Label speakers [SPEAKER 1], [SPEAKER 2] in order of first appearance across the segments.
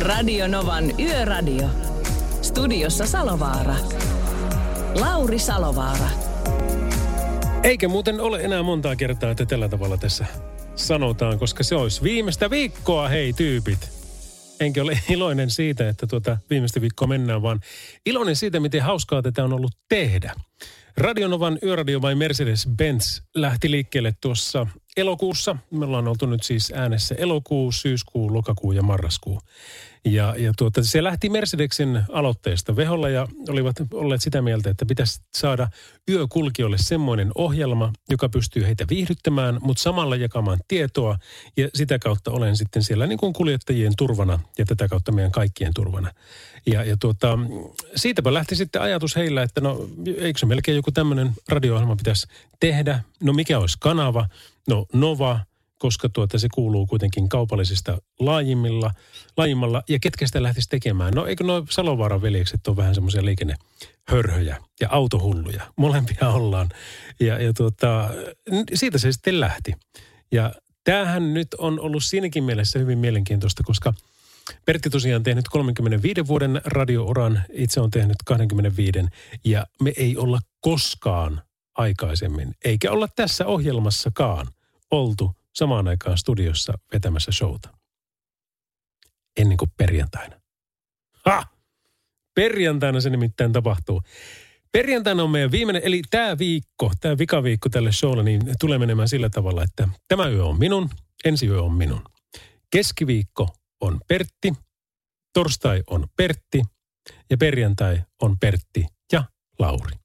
[SPEAKER 1] Radio Novan Yöradio. Studiossa Salovaara. Lauri Salovaara.
[SPEAKER 2] Eikä muuten ole enää montaa kertaa, että tällä tavalla tässä sanotaan, koska se olisi viimeistä viikkoa, hei tyypit. Enkä ole iloinen siitä, että tuota viimeistä viikkoa mennään, vaan iloinen siitä, miten hauskaa tätä on ollut tehdä. Radionovan yöradio vai Mercedes-Benz lähti liikkeelle tuossa elokuussa. Me ollaan oltu nyt siis äänessä elokuu, syyskuu, lokakuu ja marraskuu. Ja, ja tuota, se lähti Mercedeksen aloitteesta. Veholla ja olivat olleet sitä mieltä, että pitäisi saada yökulkijoille semmoinen ohjelma, joka pystyy heitä viihdyttämään, mutta samalla jakamaan tietoa. Ja sitä kautta olen sitten siellä niin kuin kuljettajien turvana ja tätä kautta meidän kaikkien turvana. Ja, ja tuota, siitäpä lähti sitten ajatus heillä, että no eikö se melkein joku tämmöinen radio pitäisi tehdä. No mikä olisi kanava? No Nova, koska tuota se kuuluu kuitenkin kaupallisista laajimmilla, laajimmalla. Ja ketkä sitä lähtisi tekemään? No eikö nuo Salovaaran veljekset ole vähän semmoisia liikennehörhöjä ja autohulluja? Molempia ollaan. Ja, ja tuota, siitä se sitten lähti. Ja tämähän nyt on ollut siinäkin mielessä hyvin mielenkiintoista, koska Pertti tosiaan tehnyt 35 vuoden radiouran, itse on tehnyt 25 ja me ei olla koskaan aikaisemmin, eikä olla tässä ohjelmassakaan oltu samaan aikaan studiossa vetämässä showta. Ennen kuin perjantaina. Ha! Perjantaina se nimittäin tapahtuu. Perjantaina on meidän viimeinen, eli tämä viikko, tämä vikaviikko tälle showlle, niin tulee menemään sillä tavalla, että tämä yö on minun, ensi yö on minun. Keskiviikko on Pertti, torstai on Pertti ja perjantai on Pertti ja Lauri.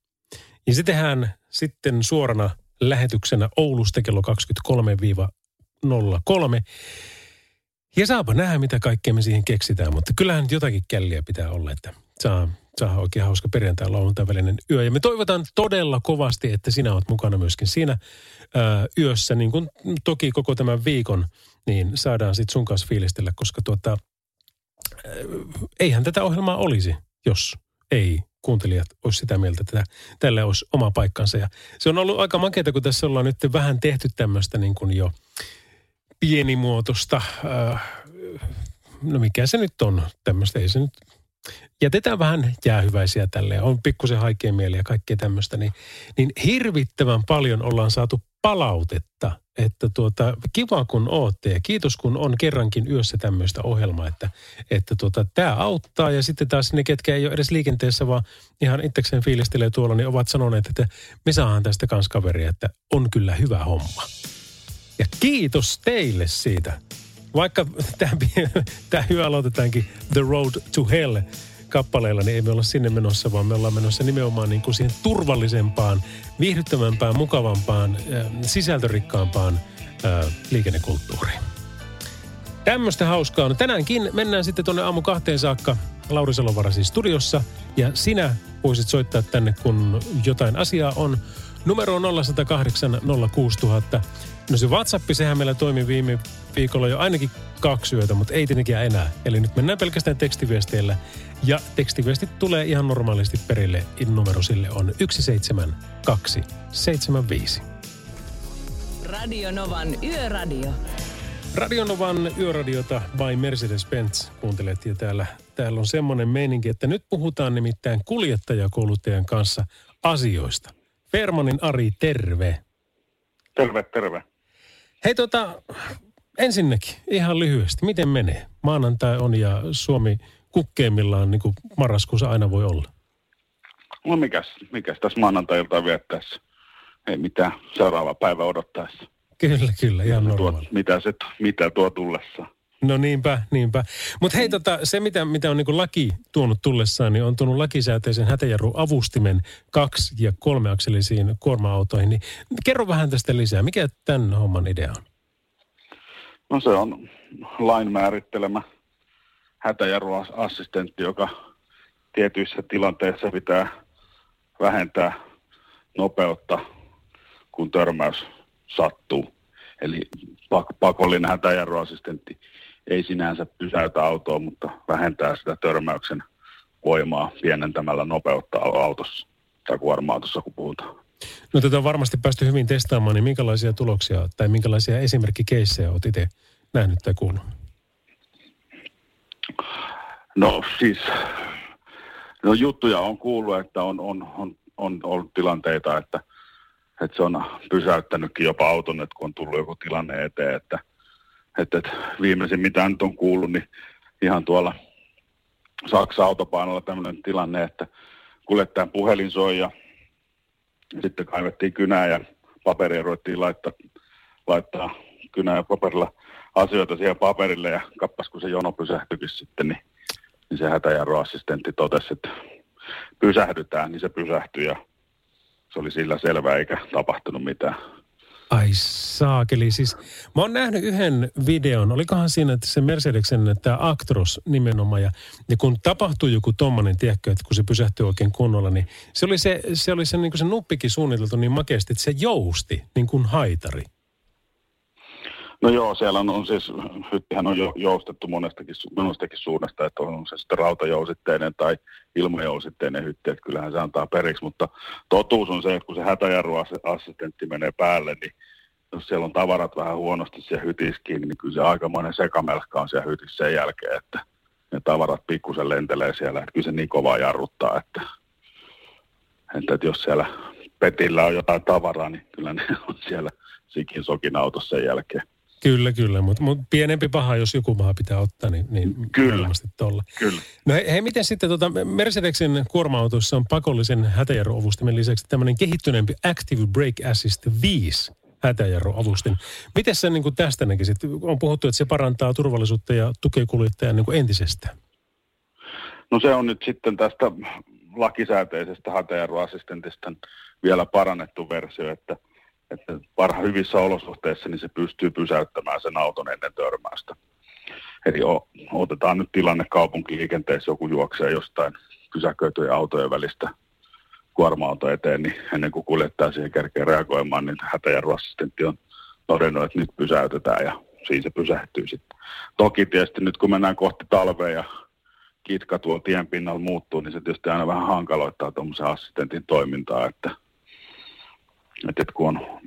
[SPEAKER 2] Ja se tehdään sitten suorana lähetyksenä Oulusta kello 23-03. Ja saapa nähdä, mitä kaikkea me siihen keksitään, mutta kyllähän nyt jotakin källiä pitää olla, että saa, saa oikein hauska perjantai lauantai välinen yö. Ja me toivotaan todella kovasti, että sinä olet mukana myöskin siinä ää, yössä, niin kuin toki koko tämän viikon, niin saadaan sitten sun kanssa fiilistellä, koska tuota, ää, eihän tätä ohjelmaa olisi, jos ei kuuntelijat olisi sitä mieltä, että tällä olisi oma paikkansa. Ja se on ollut aika makeata, kun tässä ollaan nyt vähän tehty tämmöistä niin kuin jo pienimuotoista, äh, no mikä se nyt on tämmöistä, ei se nyt jätetään vähän jäähyväisiä tälle on pikkusen haikea mieli ja kaikkea tämmöistä, niin, niin hirvittävän paljon ollaan saatu palautetta, että tuota, kiva kun ootte ja kiitos kun on kerrankin yössä tämmöistä ohjelmaa, että, että tuota, tämä auttaa ja sitten taas ne, ketkä ei ole edes liikenteessä, vaan ihan itsekseen fiilistelee tuolla, niin ovat sanoneet, että me saadaan tästä kans kaveria, että on kyllä hyvä homma. Ja kiitos teille siitä. Vaikka tämä hyvä aloitetaankin The Road to Hell kappaleilla, niin ei me olla sinne menossa, vaan me ollaan menossa nimenomaan niin kuin siihen turvallisempaan, viihdyttävämpään, mukavampaan, sisältörikkaampaan liikennekulttuuriin. Tämmöistä hauskaa on. Tänäänkin mennään sitten tuonne aamu kahteen saakka Lauri Salovara siis studiossa. Ja sinä voisit soittaa tänne, kun jotain asiaa on. Numero on 0108 06000. No se WhatsApp, sehän meillä toimi viime viikolla jo ainakin kaksi yötä, mutta ei tietenkin enää. Eli nyt mennään pelkästään tekstiviesteillä. Ja tekstiviestit tulee ihan normaalisti perille. Numero sille on 17275.
[SPEAKER 1] Radio Novan Yöradio.
[SPEAKER 2] Radio Novan Yöradiota by Mercedes-Benz kuuntelet. Ja täällä, täällä on semmoinen meininki, että nyt puhutaan nimittäin kuljettajakouluttajan kanssa asioista. Permanin Ari, terve.
[SPEAKER 3] Terve, terve.
[SPEAKER 2] Hei tota, ensinnäkin ihan lyhyesti, miten menee? Maanantai on ja Suomi kukkeimmillaan niin kuin marraskuussa aina voi olla.
[SPEAKER 3] No mikäs, mikäs tässä maanantai-iltaa viettäessä? Ei mitään seuraava päivä odottaessa.
[SPEAKER 2] Kyllä, kyllä, ihan normaali.
[SPEAKER 3] mitä, se, mitä tuo tullessa?
[SPEAKER 2] No niinpä, niinpä. Mutta hei, tota, se mitä, mitä on niin laki tuonut tullessaan, niin on tuonut lakisääteisen hätäjarru-avustimen kaksi- ja kolmeakselisiin kuorma-autoihin. Niin kerro vähän tästä lisää. Mikä tämän homman idea on?
[SPEAKER 3] No se on lain määrittelemä hätäjarruassistentti, joka tietyissä tilanteissa pitää vähentää nopeutta, kun törmäys sattuu. Eli pakollinen hätäjarruassistentti ei sinänsä pysäytä autoa, mutta vähentää sitä törmäyksen voimaa pienentämällä nopeutta autossa tai kuorma-autossa, kun puhutaan.
[SPEAKER 2] No tätä on varmasti päästy hyvin testaamaan, niin minkälaisia tuloksia tai minkälaisia esimerkkikeissejä olet itse nähnyt tai kuullut?
[SPEAKER 3] No siis, no juttuja on kuullut, että on, on, on, on ollut tilanteita, että, että se on pysäyttänytkin jopa auton, että kun on tullut joku tilanne eteen, että, että, että viimeisin mitä nyt on kuullut, niin ihan tuolla Saksa autopainolla tämmöinen tilanne, että kuljettajan puhelin soi ja sitten kaivettiin kynää ja paperia ruvettiin laittaa, laittaa kynää ja paperilla asioita siihen paperille ja kappas kun se jono pysähtyikin sitten, niin, niin se hätäjarroassistentti totesi, että pysähdytään, niin se pysähtyi ja se oli sillä selvä eikä tapahtunut mitään.
[SPEAKER 2] Ai saakeli, siis mä oon nähnyt yhden videon, olikohan siinä että se Mercedeksen tämä Actros nimenomaan, ja, ja kun tapahtui joku tommonen, tiedätkö, että kun se pysähtyi oikein kunnolla, niin se oli se, se, oli se, niin se nuppikin suunniteltu niin makeasti, että se jousti niin kuin haitari.
[SPEAKER 3] No joo, siellä on, siis, hyttihän on jo, joustettu monestakin, monestakin suunnasta, että on se sitten rautajousitteinen tai ilmajousitteinen hytti, että kyllähän se antaa periksi, mutta totuus on se, että kun se hätäjarruassistentti menee päälle, niin jos siellä on tavarat vähän huonosti siellä hytissä kiinni, niin kyllä se aikamoinen sekamelska on siellä hytissä sen jälkeen, että ne tavarat pikkusen lentelee siellä, että kyllä se niin kovaa jarruttaa, että, että, että jos siellä petillä on jotain tavaraa, niin kyllä ne on siellä sikin sokin autossa sen jälkeen.
[SPEAKER 2] Kyllä, kyllä, mutta mut pienempi paha, jos joku paha pitää ottaa, niin, niin
[SPEAKER 3] kyllä.
[SPEAKER 2] varmasti tolla.
[SPEAKER 3] Kyllä.
[SPEAKER 2] No hei, hei miten sitten tota, Mercedeksen kuorma-autossa on pakollisen hätäjarruavustimen lisäksi tämmöinen kehittyneempi Active Brake Assist 5 hätäjarruavustin. Miten sä niin kuin tästä näkisit? On puhuttu, että se parantaa turvallisuutta ja tukee kuljettajan niin entisestään.
[SPEAKER 3] No se on nyt sitten tästä lakisääteisestä hätäjarruassistentista vielä parannettu versio, että – että parha hyvissä olosuhteissa niin se pystyy pysäyttämään sen auton ennen törmäystä. Eli otetaan nyt tilanne kaupunkiliikenteessä, joku juoksee jostain pysäköityjen autojen välistä kuorma-auto eteen, niin ennen kuin kuljettaja siihen kerkee reagoimaan, niin hätäjarruassistentti on todennut, että nyt pysäytetään ja siinä se pysähtyy sitten. Toki tietysti nyt kun mennään kohti talvea ja kitka tuolla tien pinnalla muuttuu, niin se tietysti aina vähän hankaloittaa tuommoisen assistentin toimintaa, että että, kun on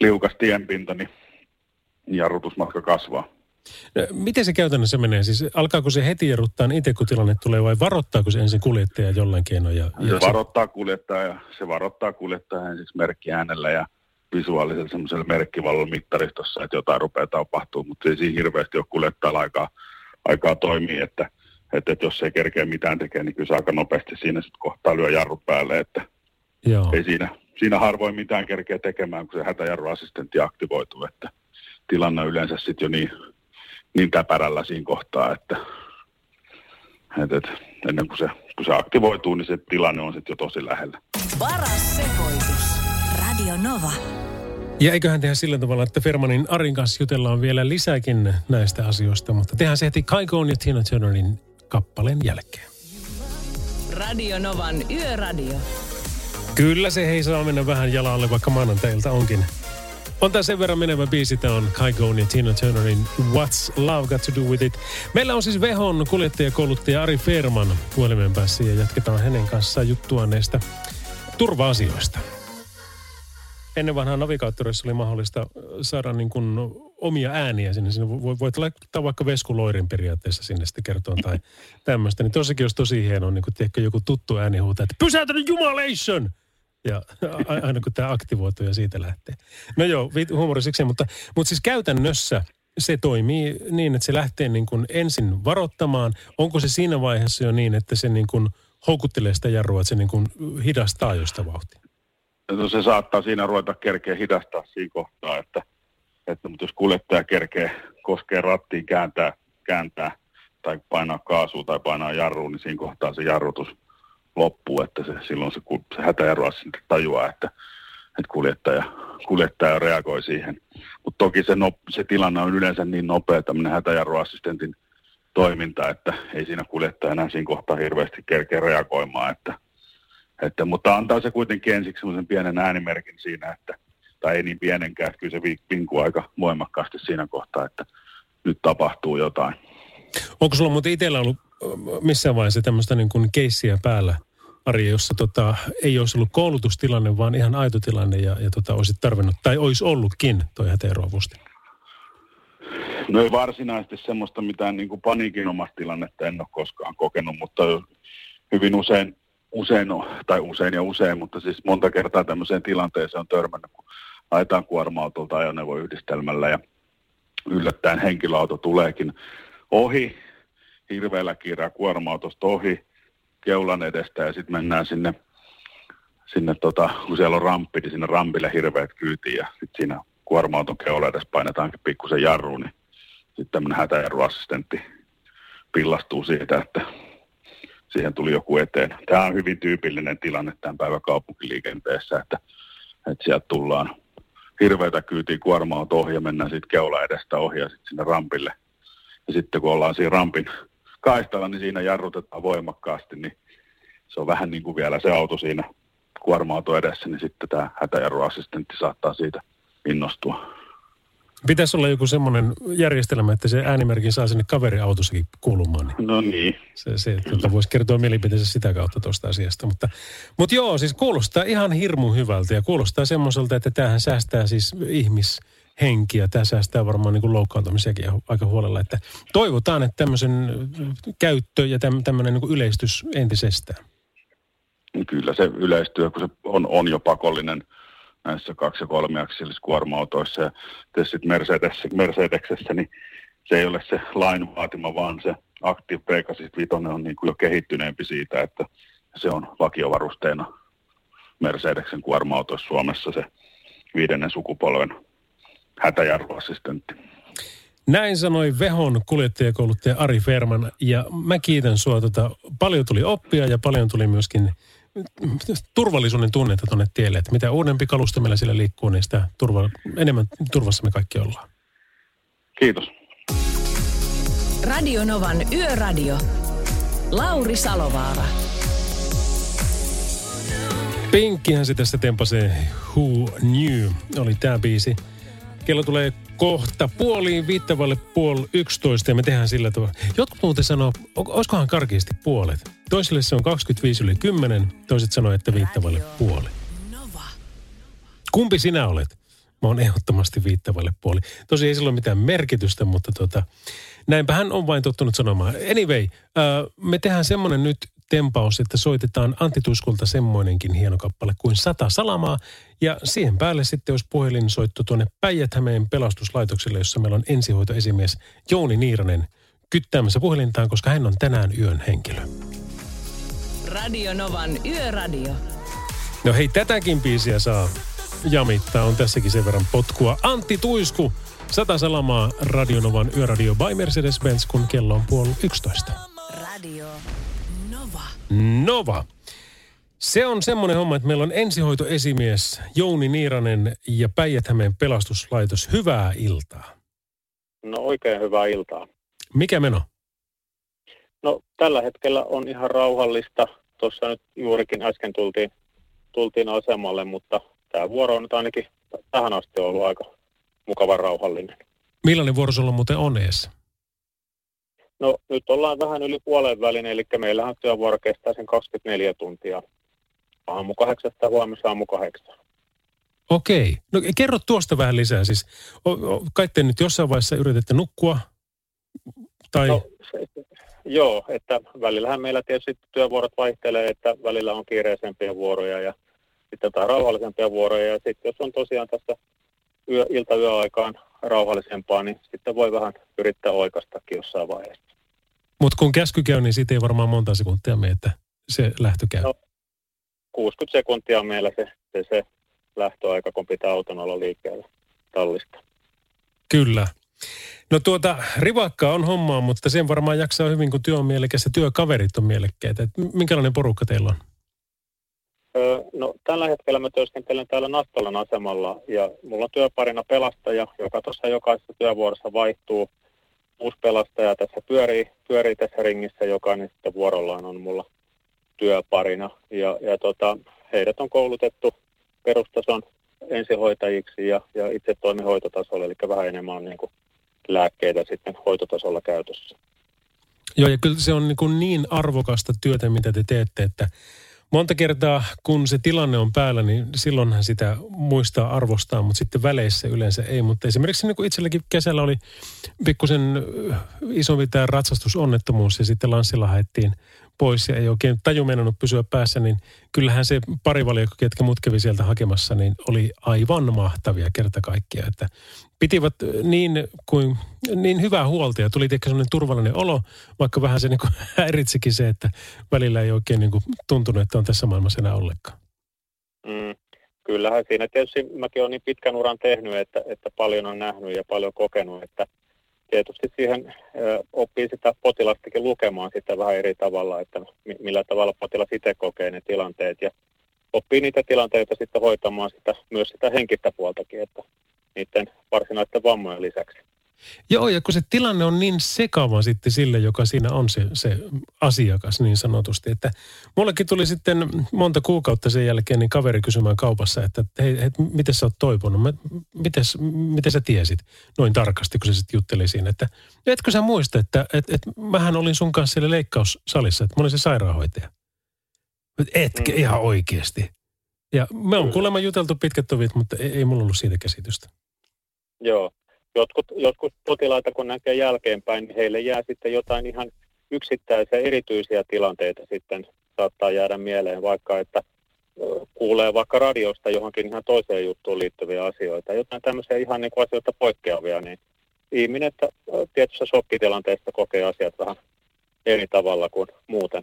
[SPEAKER 3] liukas tienpinta, niin jarrutusmatka kasvaa.
[SPEAKER 2] No, miten se käytännössä menee? Siis alkaako se heti jarruttaa itse, kun tilanne tulee, vai varoittaako se ensin kuljettaja jollain keinoin? Ja,
[SPEAKER 3] ja se varoittaa kuljettaja, se varoittaa kuljettaja ensiksi merkkiäänellä ja visuaalisella semmoisella merkkivallon mittaristossa, että jotain rupeaa tapahtuu, mutta ei siinä hirveästi ole kuljettajalla aikaa, aikaa toimia, että, että, että jos ei kerkeä mitään tekee, niin kyllä se aika nopeasti siinä sitten kohtaa lyö jarrut päälle, että Joo. ei siinä, siinä harvoin mitään kerkeä tekemään, kun se hätäjarruassistentti aktivoituu, että tilanne on yleensä sitten jo niin, niin täpärällä siinä kohtaa, että, että, että ennen kuin se, kun se aktivoituu, niin se tilanne on sitten jo tosi lähellä.
[SPEAKER 1] Paras sekoitus. Radio Nova.
[SPEAKER 2] Ja eiköhän tehdä sillä tavalla, että Fermanin Arin kanssa jutellaan vielä lisääkin näistä asioista, mutta tehdään se heti Kaikoon ja Tina Turnerin kappaleen jälkeen.
[SPEAKER 1] Radio Novan Yöradio.
[SPEAKER 2] Kyllä se hei saa mennä vähän jalalle, vaikka maanantailta onkin. On tämä sen verran menevä biisi, tämä on Kai Goon ja Tina Turnerin What's Love Got To Do With It. Meillä on siis Vehon kuljettajakouluttaja Ari Ferman puhelimen päässä ja jatketaan hänen kanssaan juttua näistä turva-asioista. Ennen vanhaa navigaattorissa oli mahdollista saada niin kuin omia ääniä sinne. sinne voit laittaa vaikka veskuloirin periaatteessa sinne sitten kertoa tai tämmöistä. Niin tossakin olisi tosi hienoa, niin tiedätkö, joku tuttu ääni huutaa, että pysäytä jumalation! Ja aina kun tämä aktivoituu ja siitä lähtee. No joo, humorisiksi, mutta, mutta siis käytännössä se toimii niin, että se lähtee niin kuin ensin varoittamaan. Onko se siinä vaiheessa jo niin, että se niin kuin houkuttelee sitä jarrua, että se niin kuin hidastaa josta vauhtia?
[SPEAKER 3] No se saattaa siinä ruveta kerkeä hidastaa siinä kohtaa, että, että mutta jos kuljettaja kerkee koskee rattiin, kääntää, kääntää tai painaa kaasua tai painaa jarruun, niin siinä kohtaa se jarrutus loppuu, että se, silloin se, se hätäjarruassistentti tajuaa, että, että kuljettaja, kuljettaja reagoi siihen. Mutta toki se, no, se tilanne on yleensä niin nopea, tämmöinen hätäjarruassistentin toiminta, että ei siinä kuljettaja enää siinä kohtaa hirveästi kerkeä reagoimaan. Että, että, mutta antaa se kuitenkin ensiksi semmoisen pienen äänimerkin siinä, että, tai ei niin pienenkään, että kyllä se vinkuu aika voimakkaasti siinä kohtaa, että nyt tapahtuu jotain.
[SPEAKER 2] Onko sulla muuten itsellä ollut missään vaiheessa tämmöistä niin kuin keissiä päällä, Ari, jossa tota, ei olisi ollut koulutustilanne, vaan ihan aito tilanne ja, ja tota, olisit tarvinnut, tai olisi ollutkin toi hätäeroavusti?
[SPEAKER 3] No ei varsinaisesti semmoista mitään niin kuin paniikinomasta tilannetta en ole koskaan kokenut, mutta hyvin usein, usein tai usein ja usein, mutta siis monta kertaa tämmöiseen tilanteeseen on törmännyt, kun ajetaan kuorma-autolta ajoneuvoyhdistelmällä ja yllättäen henkilöauto tuleekin ohi, hirveällä kiirää kuorma-autosta ohi keulan edestä ja sitten mennään sinne, sinne tota, kun siellä on ramppi, niin sinne rampille hirveät kyytiin ja sitten siinä kuorma-auton keula edes painetaankin pikkusen jarruun, niin sitten tämmöinen hätäjarruassistentti pillastuu siitä, että siihen tuli joku eteen. Tämä on hyvin tyypillinen tilanne tämän päivän kaupunkiliikenteessä, että, että sieltä tullaan hirveätä kyytiä kuorma ohi ja mennään sitten keula edestä ohi ja sitten sinne rampille. Ja sitten kun ollaan siinä rampin kaistalla, niin siinä jarrutetaan voimakkaasti, niin se on vähän niin kuin vielä se auto siinä kuorma edessä, niin sitten tämä hätäjarruassistentti saattaa siitä innostua.
[SPEAKER 2] Pitäisi olla joku semmoinen järjestelmä, että se äänimerkin saa sinne kaveriautossakin kuulumaan.
[SPEAKER 3] Niin no niin.
[SPEAKER 2] Se, se tuota, voisi kertoa mielipiteensä sitä kautta tuosta asiasta. Mutta, mutta joo, siis kuulostaa ihan hirmu hyvältä ja kuulostaa semmoiselta, että tämähän säästää siis ihmishenkiä. Tämä säästää varmaan niin loukkaantumisiakin aika huolella. Että toivotaan, että tämmöisen käyttö ja tämmöinen niin yleistys entisestään.
[SPEAKER 3] Kyllä se yleistyy, kun se on, on jo pakollinen – näissä kaksi- ja kolmiakselisissa kuorma-autoissa ja sitten Mercedes, Mercedesessä, niin se ei ole se lain vaatima, vaan se Active Pegasus 5 on niin kuin jo kehittyneempi siitä, että se on vakiovarusteena Mercedesen kuorma-autoissa Suomessa se viidennen sukupolven hätäjarruassistentti.
[SPEAKER 2] Näin sanoi Vehon kuljettajakouluttaja Ari Ferman ja mä kiitän sua. Tota, paljon tuli oppia ja paljon tuli myöskin turvallisuuden tunnetta tuonne tielle, että mitä uudempi kalusto meillä siellä liikkuu, niin sitä turva, enemmän turvassa me kaikki ollaan.
[SPEAKER 3] Kiitos.
[SPEAKER 1] Radio Novan Yöradio. Lauri Salovaara.
[SPEAKER 2] Pinkkihän se tässä tempasee Who Knew oli tämä biisi. Kello tulee kohta puoliin viittavalle puoli yksitoista ja me tehdään sillä tavalla. Jotkut muuten sanoo, olisikohan karkeasti puolet? Toisille se on 25 yli 10, toiset sanoo, että viittavalle puoli. Kumpi sinä olet? Mä oon ehdottomasti viittavalle puoli. Tosi ei sillä ole mitään merkitystä, mutta tota, näinpä hän on vain tottunut sanomaan. Anyway, äh, me tehdään semmonen nyt tempaus, että soitetaan Antti Tuskulta semmoinenkin hieno kappale kuin Sata Salamaa. Ja siihen päälle sitten olisi puhelinsoitto tuonne päijät pelastuslaitokselle, jossa meillä on ensihoitoesimies Jouni Niiranen kyttäämässä puhelintaan, koska hän on tänään yön henkilö.
[SPEAKER 1] Radio Novan Yöradio.
[SPEAKER 2] No hei, tätäkin biisiä saa jamittaa. On tässäkin sen verran potkua. Antti Tuisku, Sata Salamaa, Radionovan Yöradio by Mercedes-Benz, kun kello on puoli yksitoista. Radio Nova. Se on semmoinen homma, että meillä on ensihoitoesimies Jouni Niiranen ja päijät pelastuslaitos. Hyvää iltaa.
[SPEAKER 4] No oikein hyvää iltaa.
[SPEAKER 2] Mikä meno?
[SPEAKER 4] No tällä hetkellä on ihan rauhallista. Tuossa nyt juurikin äsken tultiin, tultiin asemalle, mutta tämä vuoro on nyt ainakin tähän asti ollut aika mukava rauhallinen.
[SPEAKER 2] Millainen vuoro sulla muuten on ees?
[SPEAKER 4] No nyt ollaan vähän yli puolen välin, eli meillähän työvuoro kestää sen 24 tuntia. Aamu kahdeksasta huomissa aamu kahdeksan.
[SPEAKER 2] Okei. No kerro tuosta vähän lisää. Siis, o, o, kai te nyt jossain vaiheessa yritätte nukkua? Tai...
[SPEAKER 4] No, se, joo, että välillähän meillä tietysti työvuorot vaihtelee, että välillä on kiireisempiä vuoroja ja sitten jotain rauhallisempia vuoroja. Ja sitten jos on tosiaan tässä yö, ilta-yöaikaan rauhallisempaa, niin sitten voi vähän yrittää oikastakin jossain vaiheessa.
[SPEAKER 2] Mutta kun käsky käy, niin siitä ei varmaan monta sekuntia mene, että se lähtö käy. No,
[SPEAKER 4] 60 sekuntia on meillä se, se, se lähtöaika, kun pitää auton olla liikkeellä tallista.
[SPEAKER 2] Kyllä. No tuota, rivakkaa on hommaa, mutta sen varmaan jaksaa hyvin, kun työ on mielekäs ja työkaverit on mielekkäitä. Et minkälainen porukka teillä on?
[SPEAKER 4] No tällä hetkellä mä työskentelen täällä Nastolan asemalla ja mulla on työparina pelastaja, joka tuossa jokaisessa työvuorossa vaihtuu. uusi pelastaja tässä pyörii, pyörii tässä ringissä, joka niin sitten vuorollaan on mulla työparina. Ja, ja tota, heidät on koulutettu perustason ensihoitajiksi ja, ja itse toimin hoitotasolla, eli vähän enemmän on niin kuin lääkkeitä sitten hoitotasolla käytössä.
[SPEAKER 2] Joo, ja kyllä se on niin, kuin niin arvokasta työtä, mitä te teette, että monta kertaa, kun se tilanne on päällä, niin silloinhan sitä muistaa arvostaa, mutta sitten väleissä yleensä ei. Mutta esimerkiksi niin kuin itselläkin kesällä oli pikkusen isompi tämä ratsastusonnettomuus ja sitten Lanssilla haettiin pois ja ei oikein taju mennyt pysyä päässä, niin kyllähän se parivalio, ketkä mut kävi sieltä hakemassa, niin oli aivan mahtavia kerta kaikkia. Että pitivät niin, kuin, niin hyvää huolta ja tuli ehkä sellainen turvallinen olo, vaikka vähän se niin kuin häiritsikin se, että välillä ei oikein niin kuin tuntunut, että on tässä maailmassa enää ollenkaan.
[SPEAKER 4] Mm, kyllähän siinä tietysti mäkin olen niin pitkän uran tehnyt, että, että paljon on nähnyt ja paljon kokenut, että tietysti siihen oppii sitä potilastakin lukemaan sitä vähän eri tavalla, että millä tavalla potilas itse kokee ne tilanteet ja oppii niitä tilanteita sitten hoitamaan sitä, myös sitä henkistä puoltakin, että niiden varsinaisten vammojen lisäksi.
[SPEAKER 2] Joo, ja kun se tilanne on niin sekava sitten sille, joka siinä on se, se asiakas niin sanotusti, että mullekin tuli sitten monta kuukautta sen jälkeen niin kaveri kysymään kaupassa, että hei, hei miten sä oot toipunut, miten, miten sä tiesit noin tarkasti, kun se sitten jutteli siinä, että etkö sä muista, että et, et, mähän olin sun kanssa siellä leikkaussalissa, että mä olin se sairaanhoitaja. Etkä mm. ihan oikeasti. Ja me on kuulemma juteltu pitkät tovit, mutta ei, ei mulla ollut siitä käsitystä.
[SPEAKER 4] Joo, jotkut, jotkut potilaita kun näkee jälkeenpäin, niin heille jää sitten jotain ihan yksittäisiä erityisiä tilanteita sitten saattaa jäädä mieleen, vaikka että kuulee vaikka radiosta johonkin ihan toiseen juttuun liittyviä asioita, jotain tämmöisiä ihan niin kuin asioita poikkeavia, niin ihminen tietyssä shokkitilanteessa kokee asiat vähän eri tavalla kuin muuten.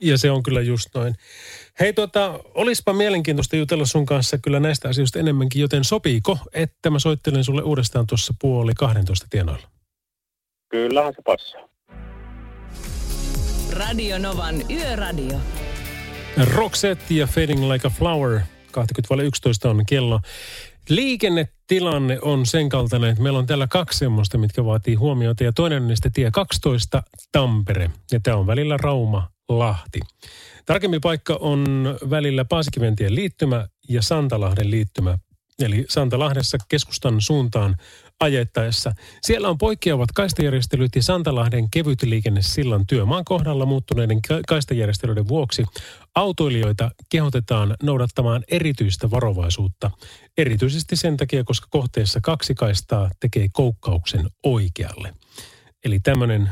[SPEAKER 2] Ja se on kyllä just noin. Hei tota, olispa mielenkiintoista jutella sun kanssa kyllä näistä asioista enemmänkin, joten sopiiko, että mä soittelen sulle uudestaan tuossa puoli 12 tienoilla?
[SPEAKER 4] Kyllähän se passaa.
[SPEAKER 1] Radio Novan Yöradio.
[SPEAKER 2] Roxette ja Fading Like a Flower. 20 on kello. Liikennetilanne on sen kaltainen, että meillä on täällä kaksi semmoista, mitkä vaatii huomiota. Ja toinen on niistä tie 12 Tampere. Ja tämä on välillä Rauma Lahti. Tarkempi paikka on välillä Paasikiventien liittymä ja Santalahden liittymä. Eli Santalahdessa keskustan suuntaan ajettaessa. Siellä on poikkeavat kaistajärjestelyt ja Santalahden kevytliikenne sillan työmaan kohdalla muuttuneiden kaistajärjestelyiden vuoksi autoilijoita kehotetaan noudattamaan erityistä varovaisuutta. Erityisesti sen takia, koska kohteessa kaksi kaistaa tekee koukkauksen oikealle. Eli tämmöinen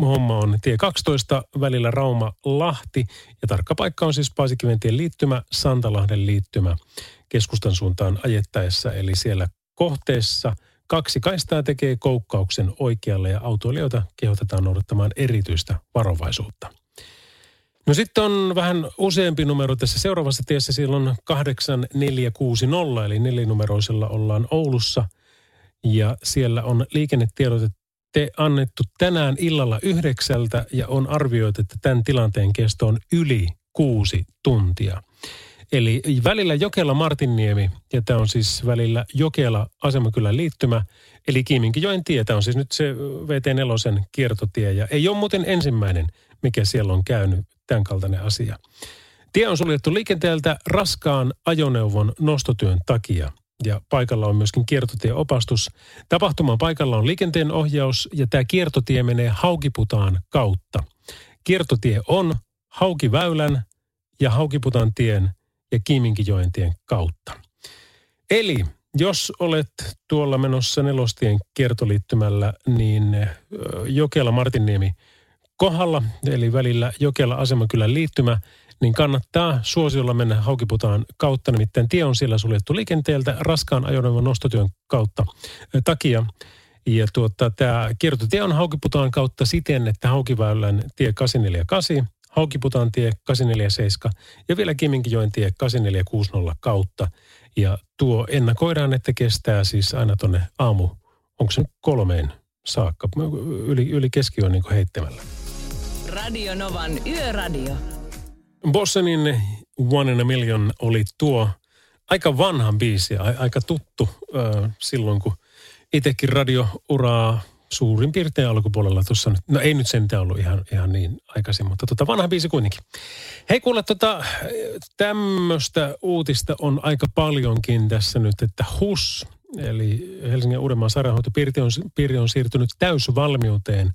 [SPEAKER 2] homma on tie 12 välillä Rauma-Lahti ja tarkka paikka on siis Paasikiventien liittymä, Santalahden liittymä keskustan suuntaan ajettaessa. Eli siellä kohteessa kaksi kaistaa tekee koukkauksen oikealle ja autoilijoita kehotetaan noudattamaan erityistä varovaisuutta. No sitten on vähän useampi numero tässä seuraavassa tiessä. Siellä on 8460, eli nelinumeroisella ollaan Oulussa. Ja siellä on liikennetiedote te annettu tänään illalla yhdeksältä ja on arvioitu, että tämän tilanteen kesto on yli kuusi tuntia. Eli välillä Jokela-Martinniemi, ja tämä on siis välillä Jokela-Asemakylän liittymä, eli Kiiminkijoen tie. Tämä on siis nyt se VT4 kiertotie, ja ei ole muuten ensimmäinen, mikä siellä on käynyt, tämän kaltainen asia. Tie on suljettu liikenteeltä raskaan ajoneuvon nostotyön takia – ja paikalla on myöskin kiertotieopastus. Tapahtuman paikalla on liikenteen ohjaus ja tämä kiertotie menee Haukiputaan kautta. Kiertotie on Haukiväylän ja Haukiputaan tien ja Kiiminkijoen tien kautta. Eli jos olet tuolla menossa nelostien kiertoliittymällä, niin Jokela Martinniemi kohdalla, eli välillä Jokela Asemakylän liittymä – niin kannattaa suosiolla mennä Haukiputaan kautta. Nimittäin tie on siellä suljettu liikenteeltä raskaan ajoneuvon nostotyön kautta takia. Ja tuota, tämä kiertotie on Haukiputaan kautta siten, että Haukiväylän tie 848, Haukiputaan tie 847 ja vielä Kiminkijoen tie 8460 kautta. Ja tuo ennakoidaan, että kestää siis aina tuonne aamu, onko se kolmeen saakka, yli, yli keskiöön niin heittämällä.
[SPEAKER 1] Radio Novan Yöradio.
[SPEAKER 2] Bossenin One in a Million oli tuo aika vanha biisi, aika tuttu äh, silloin, kun itsekin radiouraa suurin piirtein alkupuolella tuossa nyt. No ei nyt sentään ollut ihan, ihan niin aikaisin, mutta tota vanha biisi kuitenkin. Hei kuule, tota, tämmöistä uutista on aika paljonkin tässä nyt, että HUS, eli Helsingin Uudenmaan sairaanhoitopiiri on, on siirtynyt täysvalmiuteen.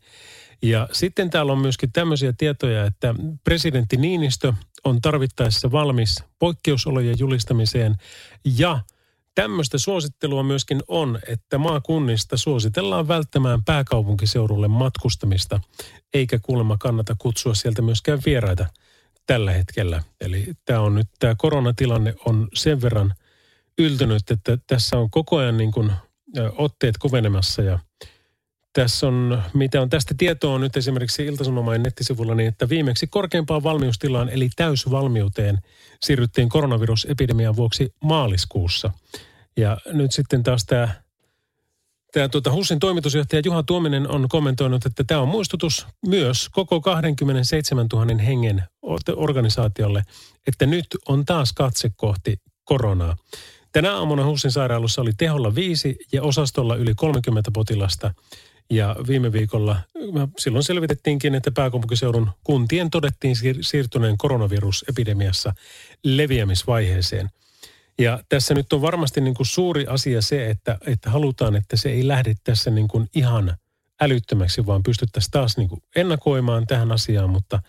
[SPEAKER 2] Ja sitten täällä on myöskin tämmöisiä tietoja, että presidentti Niinistö on tarvittaessa valmis poikkeusolojen julistamiseen ja – Tämmöistä suosittelua myöskin on, että maakunnista suositellaan välttämään pääkaupunkiseudulle matkustamista, eikä kuulemma kannata kutsua sieltä myöskään vieraita tällä hetkellä. Eli tämä on nyt, tämä koronatilanne on sen verran yltynyt, että tässä on koko ajan niin kuin otteet kovenemassa ja tässä on, mitä on tästä tietoa nyt esimerkiksi Iltasanomain nettisivulla, niin että viimeksi korkeimpaan valmiustilaan eli täysvalmiuteen siirryttiin koronavirusepidemian vuoksi maaliskuussa. Ja nyt sitten taas tämä Tämä tuota HUSin toimitusjohtaja Juha Tuominen on kommentoinut, että tämä on muistutus myös koko 27 000 hengen organisaatiolle, että nyt on taas katse kohti koronaa. Tänä aamuna HUSin sairaalassa oli teholla viisi ja osastolla yli 30 potilasta. Ja viime viikolla silloin selvitettiinkin, että pääkaupunkiseudun kuntien todettiin siirtyneen koronavirusepidemiassa leviämisvaiheeseen. Ja tässä nyt on varmasti niin kuin suuri asia se, että, että halutaan, että se ei lähde tässä niin kuin ihan älyttömäksi, vaan pystyttäisiin taas niin kuin ennakoimaan tähän asiaan, mutta,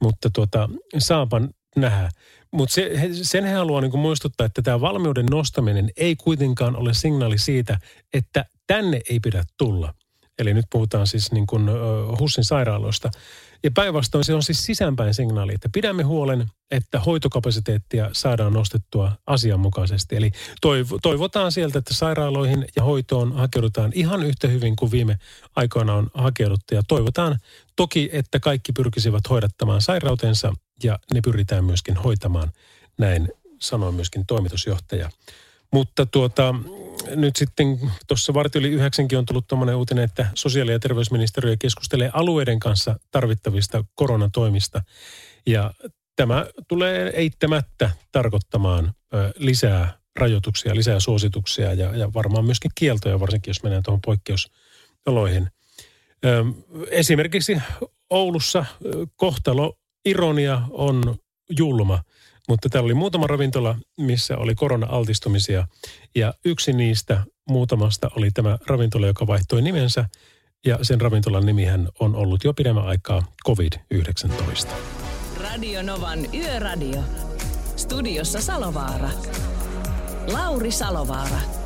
[SPEAKER 2] mutta tuota, saapan nähdä. Mutta se, sen he haluaa niin muistuttaa, että tämä valmiuden nostaminen ei kuitenkaan ole signaali siitä, että tänne ei pidä tulla. Eli nyt puhutaan siis niin kuin HUSin sairaaloista. Ja päinvastoin se on siis sisäänpäin signaali, että pidämme huolen, että hoitokapasiteettia saadaan nostettua asianmukaisesti. Eli toivotaan sieltä, että sairaaloihin ja hoitoon hakeudutaan ihan yhtä hyvin kuin viime aikoina on hakeuduttu. Ja toivotaan toki, että kaikki pyrkisivät hoidattamaan sairautensa ja ne pyritään myöskin hoitamaan. Näin sanoi myöskin toimitusjohtaja. Mutta tuota, nyt sitten tuossa varti yli yhdeksänkin on tullut tuommoinen uutinen, että sosiaali- ja terveysministeriö keskustelee alueiden kanssa tarvittavista koronatoimista. Ja tämä tulee eittämättä tarkoittamaan lisää rajoituksia, lisää suosituksia ja, ja varmaan myöskin kieltoja, varsinkin jos mennään tuohon poikkeusoloihin. Esimerkiksi Oulussa kohtalo ironia on julma – mutta täällä oli muutama ravintola, missä oli korona-altistumisia. Ja yksi niistä muutamasta oli tämä ravintola, joka vaihtoi nimensä. Ja sen ravintolan nimihän on ollut jo pidemmän aikaa COVID-19.
[SPEAKER 1] Radio Novan Yöradio. Studiossa Salovaara. Lauri Salovaara.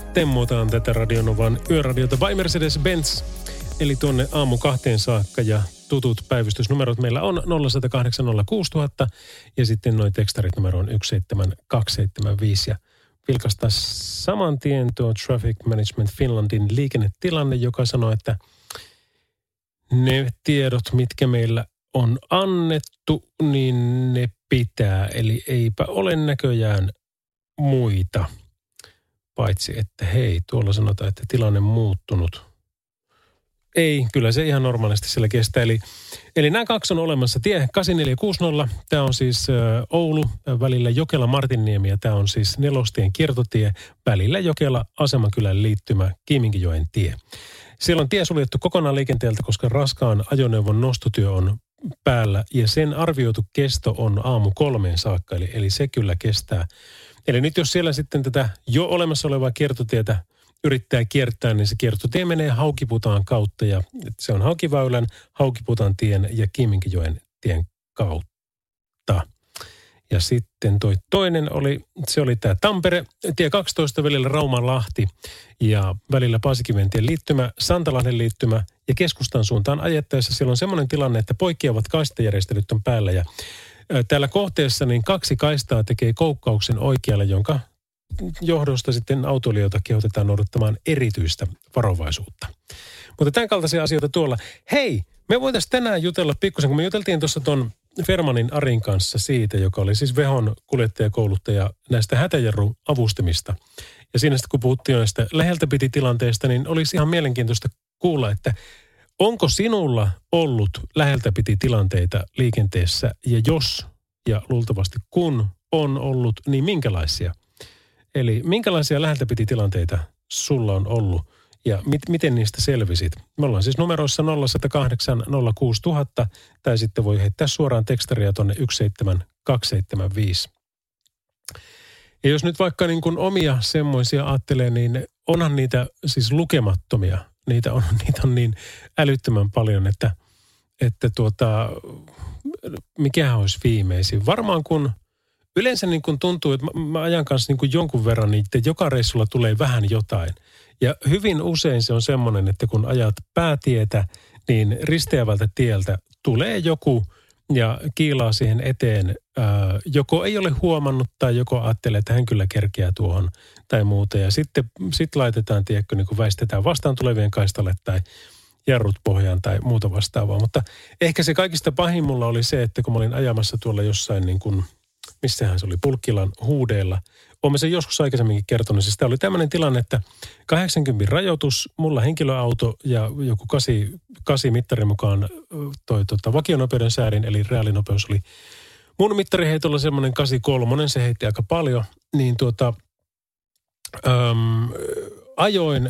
[SPEAKER 2] temmutaan tätä Radionovan yöradiota by Mercedes-Benz. Eli tuonne aamu kahteen saakka ja tutut päivystysnumerot meillä on 0806000 ja sitten noin tekstarit numero on 17275 ja vilkasta saman tien tuo Traffic Management Finlandin liikennetilanne, joka sanoo, että ne tiedot, mitkä meillä on annettu, niin ne pitää. Eli eipä ole näköjään muita – paitsi että hei, tuolla sanotaan, että tilanne muuttunut. Ei, kyllä se ihan normaalisti siellä kestää. Eli, eli nämä kaksi on olemassa. Tie 8460, tämä on siis Oulu välillä Jokela-Martinniemi ja tämä on siis nelostien kiertotie välillä Jokela Asemankylän liittymä Kiiminkijoen tie. Siellä on tie suljettu kokonaan liikenteeltä, koska raskaan ajoneuvon nostotyö on päällä ja sen arvioitu kesto on aamu kolmeen saakka, eli, eli se kyllä kestää Eli nyt jos siellä sitten tätä jo olemassa olevaa kiertotietä yrittää kiertää, niin se kiertotie menee Haukiputaan kautta ja se on Haukiväylän, Haukiputaan tien ja Kiiminkijoen tien kautta. Ja sitten toi toinen oli, se oli tämä Tampere, tie 12 välillä Rauman-Lahti ja välillä Paasikiventien liittymä, Santalahden liittymä ja keskustan suuntaan ajettaessa siellä on semmoinen tilanne, että poikkeavat kaistajärjestelyt on päällä ja Täällä kohteessa niin kaksi kaistaa tekee koukkauksen oikealle, jonka johdosta sitten autoilijoita kehotetaan noudattamaan erityistä varovaisuutta. Mutta tämän kaltaisia asioita tuolla. Hei, me voitaisiin tänään jutella pikkusen, kun me juteltiin tuossa tuon Fermanin Arin kanssa siitä, joka oli siis Vehon kuljettajakouluttaja näistä hätäjarruavustimista. Ja siinä sitten kun puhuttiin näistä läheltä piti tilanteesta, niin olisi ihan mielenkiintoista kuulla, että onko sinulla ollut läheltä piti tilanteita liikenteessä ja jos ja luultavasti kun on ollut, niin minkälaisia? Eli minkälaisia läheltä piti tilanteita sulla on ollut ja mit, miten niistä selvisit? Me ollaan siis numeroissa 0108 06000 tai sitten voi heittää suoraan tekstaria tuonne 17275. Ja jos nyt vaikka niin kuin omia semmoisia ajattelee, niin onhan niitä siis lukemattomia. Niitä on, niitä on niin älyttömän paljon, että, että tuota, mikä olisi viimeisin. Varmaan kun yleensä niin kuin tuntuu, että mä, mä ajan kanssa niin kuin jonkun verran, niin joka reissulla tulee vähän jotain. Ja hyvin usein se on semmoinen, että kun ajat päätietä, niin risteävältä tieltä tulee joku ja kiilaa siihen eteen. Joko ei ole huomannut tai joko ajattelee, että hän kyllä kerkeää tuohon tai muuta. Ja sitten sit laitetaan, tiedätkö, niin kuin väistetään vastaan tulevien kaistalle tai jarrut pohjaan tai muuta vastaavaa. Mutta ehkä se kaikista pahin mulla oli se, että kun mä olin ajamassa tuolla jossain niin kuin, missähän se oli, Pulkkilan huudeilla. Olen sen joskus aikaisemminkin kertonut. Siis tämä oli tämmöinen tilanne, että 80 rajoitus, mulla henkilöauto ja joku 8, 8 mittarin mukaan toi tota, vakionopeuden säädin, eli reaalinopeus oli mun mittariheitolla semmoinen 83, se heitti aika paljon, niin tuota, äm, ajoin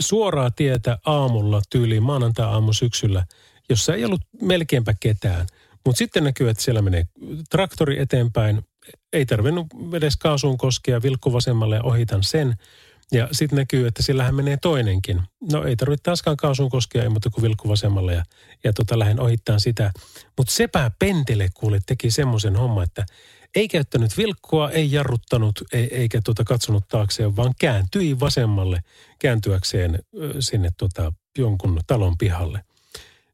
[SPEAKER 2] suoraa tietä aamulla tyyliin maanantai-aamu syksyllä, jossa ei ollut melkeinpä ketään. Mutta sitten näkyy, että siellä menee traktori eteenpäin. Ei tarvinnut edes kaasuun koskea, vilkku vasemmalle ja ohitan sen. Ja sitten näkyy, että sillähän menee toinenkin. No ei tarvitse taaskaan kaasuun koskea, ei muuta kuin vilkku vasemmalle ja, ja tota, lähden ohittaan sitä. Mutta sepä pentele kuule teki semmoisen homma, että ei käyttänyt vilkkua, ei jarruttanut ei, eikä tota katsonut taakseen, vaan kääntyi vasemmalle kääntyäkseen sinne tota jonkun talon pihalle.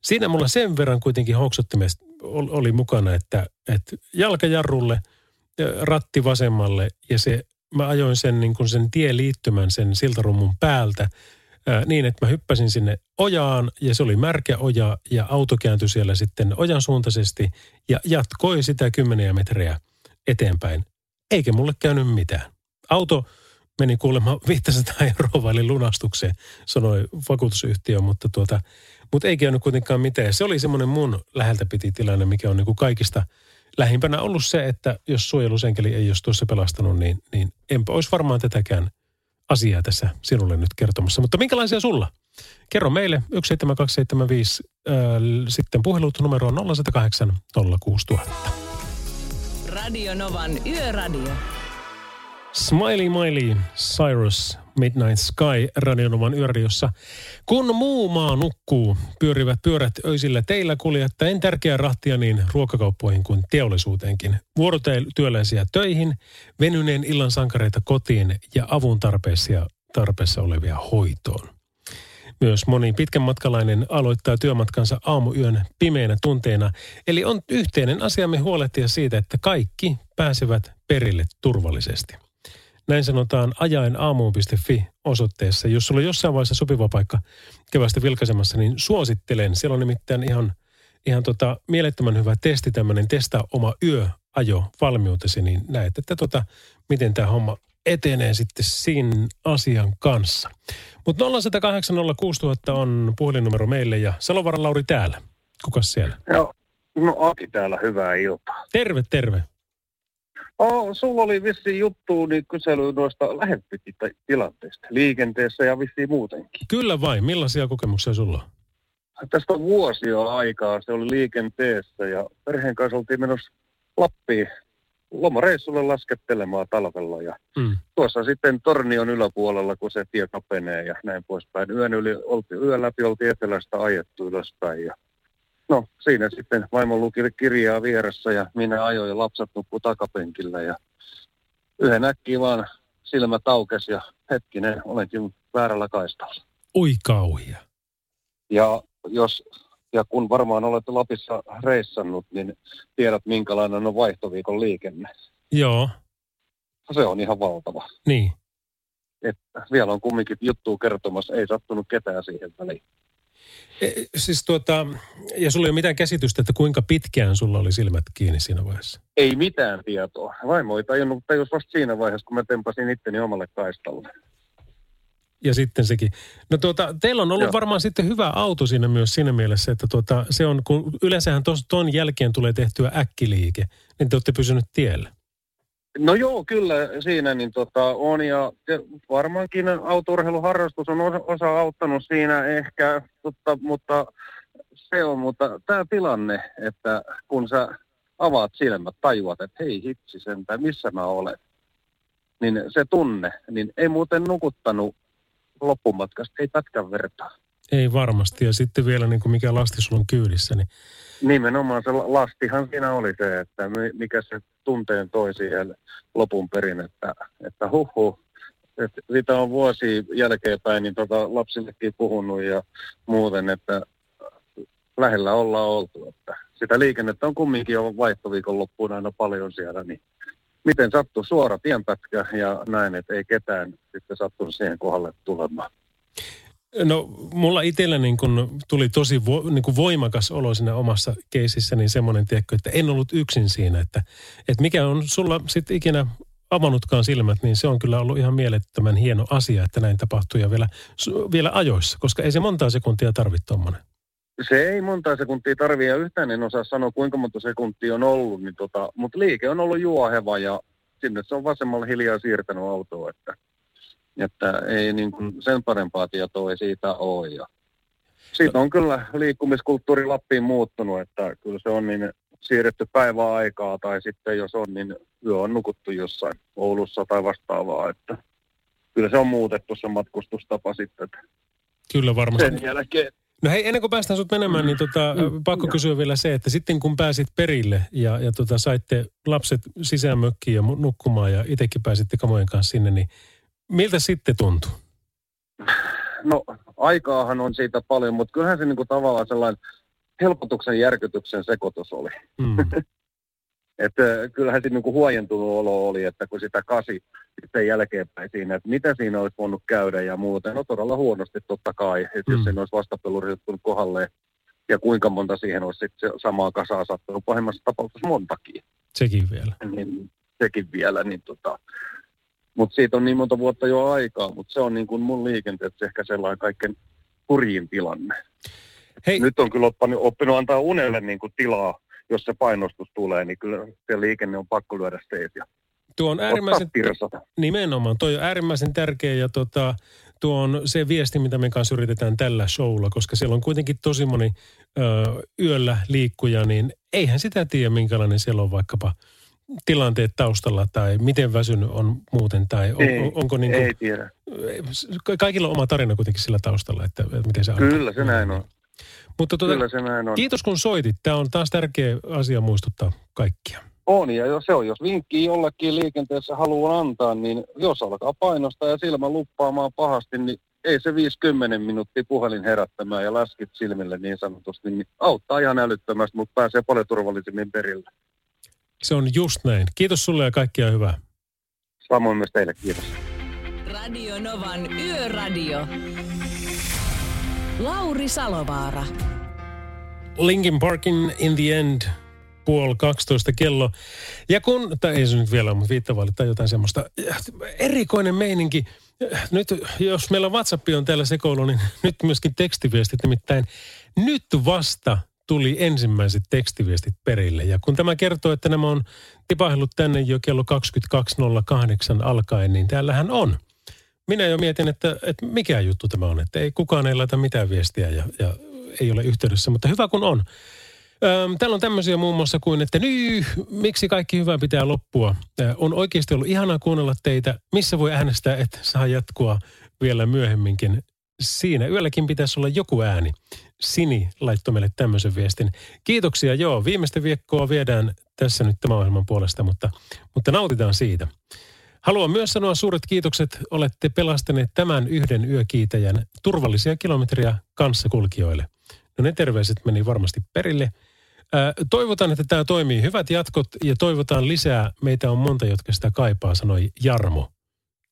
[SPEAKER 2] Siinä mulla sen verran kuitenkin hoksottimesta oli mukana, että, että jalkajarrulle, ratti vasemmalle ja se, mä ajoin sen, niin kuin sen tieliittymän sen siltarummun päältä ää, niin, että mä hyppäsin sinne ojaan ja se oli märkä oja ja auto kääntyi siellä sitten ojan suuntaisesti ja jatkoi sitä kymmeniä metriä – eteenpäin. Eikä mulle käynyt mitään. Auto meni kuulemma 500 euroa vaille lunastukseen, sanoi vakuutusyhtiö, mutta, tuota, mutta ei käynyt kuitenkaan mitään. Se oli semmoinen mun läheltä piti tilanne, mikä on niin kuin kaikista lähimpänä ollut se, että jos suojelusenkeli ei olisi tuossa pelastanut, niin, niin enpä olisi varmaan tätäkään asiaa tässä sinulle nyt kertomassa. Mutta minkälaisia sulla? Kerro meille 17275, äh, sitten puhelut numero on 0108 06000.
[SPEAKER 1] Radio Novan Yöradio.
[SPEAKER 2] Smiley Miley, Cyrus, Midnight Sky Radionovan yöradiossa. Kun muu maa nukkuu, pyörivät pyörät öisillä teillä kuljettajien tärkeää rahtia niin ruokakauppoihin kuin teollisuuteenkin. Vuorotyöläisiä töihin, venyneen illan sankareita kotiin ja avun tarpeessa, tarpeessa olevia hoitoon. Myös moni pitkän matkalainen aloittaa työmatkansa aamuyön pimeinä tunteina. Eli on yhteinen asiamme huolehtia siitä, että kaikki pääsevät perille turvallisesti. Näin sanotaan ajaenaamuun.fi osoitteessa. Jos sulla on jossain vaiheessa sopiva paikka kevästä vilkaisemassa, niin suosittelen. Siellä on nimittäin ihan, ihan tota, mielettömän hyvä testi, tämmöinen testaa oma yöajo valmiutesi, niin näet, että tota, miten tämä homma etenee sitten siinä asian kanssa. Mutta 0806000 on puhelinnumero meille ja Salovaran Lauri täällä. Kukas siellä?
[SPEAKER 5] Joo, no Aki täällä, hyvää iltaa.
[SPEAKER 2] Terve, terve.
[SPEAKER 5] Oh, sulla oli vissi juttu niin kysely noista tilanteista liikenteessä ja vissi muutenkin.
[SPEAKER 2] Kyllä vain. Millaisia kokemuksia sulla on?
[SPEAKER 5] Tästä on vuosia aikaa. Se oli liikenteessä ja perheen kanssa oltiin menossa Lappiin lomareissulle laskettelemaan talvella. Ja mm. tuossa sitten Tornion yläpuolella, kun se tie kapenee ja näin poispäin. Yön, yli, oltiin, yön läpi oltiin etelästä ajettu ylöspäin. Ja no siinä sitten vaimo luki kirjaa vieressä ja minä ajoin ja lapset nukkuu takapenkillä. Ja yhden äkkiä vaan silmä taukesi ja hetkinen, olenkin väärällä kaistalla.
[SPEAKER 2] Oi kauhia.
[SPEAKER 5] Ja jos ja kun varmaan olet Lapissa reissannut, niin tiedät minkälainen on vaihtoviikon liikenne.
[SPEAKER 2] Joo.
[SPEAKER 5] se on ihan valtava.
[SPEAKER 2] Niin.
[SPEAKER 5] Että vielä on kumminkin juttu kertomassa, ei sattunut ketään siihen väliin.
[SPEAKER 2] E, siis tuota, ja sulla ei ole mitään käsitystä, että kuinka pitkään sulla oli silmät kiinni siinä vaiheessa?
[SPEAKER 5] Ei mitään tietoa. Vaimo ei tajunnut, tajus vasta siinä vaiheessa, kun mä tempasin itteni omalle kaistalle.
[SPEAKER 2] Ja sitten sekin. No tuota, teillä on ollut Joo. varmaan sitten hyvä auto siinä myös siinä mielessä, että tuota, se on, kun yleensähän tuon jälkeen tulee tehtyä äkkiliike, niin te olette pysynyt tiellä.
[SPEAKER 5] No joo, kyllä siinä niin tota, on ja varmaankin autourheiluharrastus on osa, osa auttanut siinä ehkä, mutta, mutta se on, mutta tämä tilanne, että kun sä avaat silmät, tajuat, että hei hitsi sentään, missä mä olen, niin se tunne, niin ei muuten nukuttanut loppumatkasta, ei pätkän vertaa.
[SPEAKER 2] Ei varmasti, ja sitten vielä niin kuin mikä lasti sulla on kyydissä, niin
[SPEAKER 5] Nimenomaan se lastihan siinä oli se, että mikä se tunteen toi siihen lopun perin, että, että huhu, että sitä on vuosi jälkeenpäin niin tota lapsillekin puhunut ja muuten, että lähellä ollaan oltu. Että sitä liikennettä on kumminkin jo vaihtoviikon loppuun aina paljon siellä, niin miten sattuu suora tienpätkä ja näin, että ei ketään sitten sattunut siihen kohdalle tulemaan.
[SPEAKER 2] No mulla itsellä niin kun tuli tosi vo, niin kun voimakas olo siinä omassa keisissä, niin semmoinen tiekko, että en ollut yksin siinä. Että, että mikä on sulla sitten ikinä avannutkaan silmät, niin se on kyllä ollut ihan mielettömän hieno asia, että näin tapahtuu ja vielä, vielä ajoissa, koska ei se montaa sekuntia tarvitse tuommoinen.
[SPEAKER 5] Se ei monta sekuntia tarvitse ja yhtään en osaa sanoa kuinka monta sekuntia on ollut, niin tota, mutta liike on ollut juoheva ja sinne se on vasemmalle hiljaa siirtänyt autoa, että että ei niin kuin sen parempaa tietoa ei siitä ole. Ja siitä on kyllä liikkumiskulttuuri Lappiin muuttunut, että kyllä se on niin siirretty päiväaikaa tai sitten jos on, niin yö on nukuttu jossain Oulussa tai vastaavaa, että kyllä se on muutettu se matkustustapa sitten.
[SPEAKER 2] Kyllä varmasti.
[SPEAKER 5] Sen jälkeen
[SPEAKER 2] No hei, ennen kuin päästään sut menemään, niin tota, mm, pakko kysyä vielä se, että sitten kun pääsit perille ja, ja tota, saitte lapset sisään mökkiin ja nukkumaan ja itsekin pääsitte kamojen kanssa sinne, niin Miltä sitten tuntuu?
[SPEAKER 5] No aikaahan on siitä paljon, mutta kyllähän se niinku tavallaan sellainen helpotuksen järkytyksen sekoitus oli. Mm. että kyllähän se niinku huojentunut olo oli, että kun sitä kasi sitten jälkeenpäin siinä, että mitä siinä olisi voinut käydä ja muuta. No todella huonosti totta kai, että mm. jos siinä olisi vastapeluri juttunut kohdalle ja kuinka monta siihen olisi sitten samaa kasaa sattunut, pahimmassa tapauksessa montakin.
[SPEAKER 2] Sekin vielä.
[SPEAKER 5] Niin, sekin vielä, niin tota, mutta siitä on niin monta vuotta jo aikaa, mutta se on niin kuin mun liikenteessä ehkä sellainen kaikkein kurjin tilanne. Hei. Nyt on kyllä oppinut, oppinut antaa unelle niin kuin tilaa, jos se painostus tulee, niin kyllä se liikenne on pakko lyödä ja
[SPEAKER 2] Tuo on äärimmäisen, nimenomaan, toi on äärimmäisen tärkeä ja tota, tuo on se viesti, mitä me kanssa yritetään tällä showlla, koska siellä on kuitenkin tosi moni ö, yöllä liikkuja, niin eihän sitä tiedä, minkälainen siellä on vaikkapa – tilanteet taustalla tai miten väsynyt on muuten tai on,
[SPEAKER 5] ei, onko niin kuin, ei tiedä.
[SPEAKER 2] Kaikilla on oma tarina kuitenkin sillä taustalla, että, että miten se.
[SPEAKER 5] Kyllä se näin on.
[SPEAKER 2] Mutta tuota, Kyllä se näin on. kiitos kun soitit. Tämä on taas tärkeä asia muistuttaa kaikkia.
[SPEAKER 5] On ja jos se on, jos vinkki jollekin liikenteessä haluaa antaa, niin jos alkaa painostaa ja silmä luppaamaan pahasti, niin ei se 50 minuuttia puhelin herättämään ja läskit silmille niin sanotusti, niin auttaa ihan älyttömästi, mutta pääsee paljon turvallisemmin perille.
[SPEAKER 2] Se on just näin. Kiitos sulle ja kaikkia hyvää.
[SPEAKER 5] Samoin myös teille, kiitos.
[SPEAKER 1] Radio Novan Yöradio. Lauri Salovaara.
[SPEAKER 2] Linkin Parkin In the End puoli 12 kello. Ja kun, tai ei se nyt vielä ole, mutta viittavaali tai jotain semmoista erikoinen meininki. Nyt, jos meillä WhatsApp on täällä sekoilu, niin nyt myöskin tekstiviestit, nimittäin nyt vasta tuli ensimmäiset tekstiviestit perille. Ja kun tämä kertoo, että nämä on tipahdellut tänne jo kello 22.08 alkaen, niin täällähän on. Minä jo mietin, että, että mikä juttu tämä on, että ei kukaan ei laita mitään viestiä ja, ja ei ole yhteydessä, mutta hyvä kun on. Öm, täällä on tämmöisiä muun muassa kuin, että nyt miksi kaikki hyvää pitää loppua. Ö, on oikeasti ollut ihanaa kuunnella teitä. Missä voi äänestää, että saa jatkua vielä myöhemminkin? Siinä yölläkin pitäisi olla joku ääni. Sini laittoi meille tämmöisen viestin. Kiitoksia, joo. Viimeistä viikkoa viedään tässä nyt tämän ohjelman puolesta, mutta, mutta nautitaan siitä. Haluan myös sanoa suuret kiitokset. Olette pelastaneet tämän yhden yökiitäjän turvallisia kilometriä kanssakulkijoille. No ne terveiset meni varmasti perille. toivotaan, että tämä toimii. Hyvät jatkot ja toivotaan lisää. Meitä on monta, jotka sitä kaipaa, sanoi Jarmo.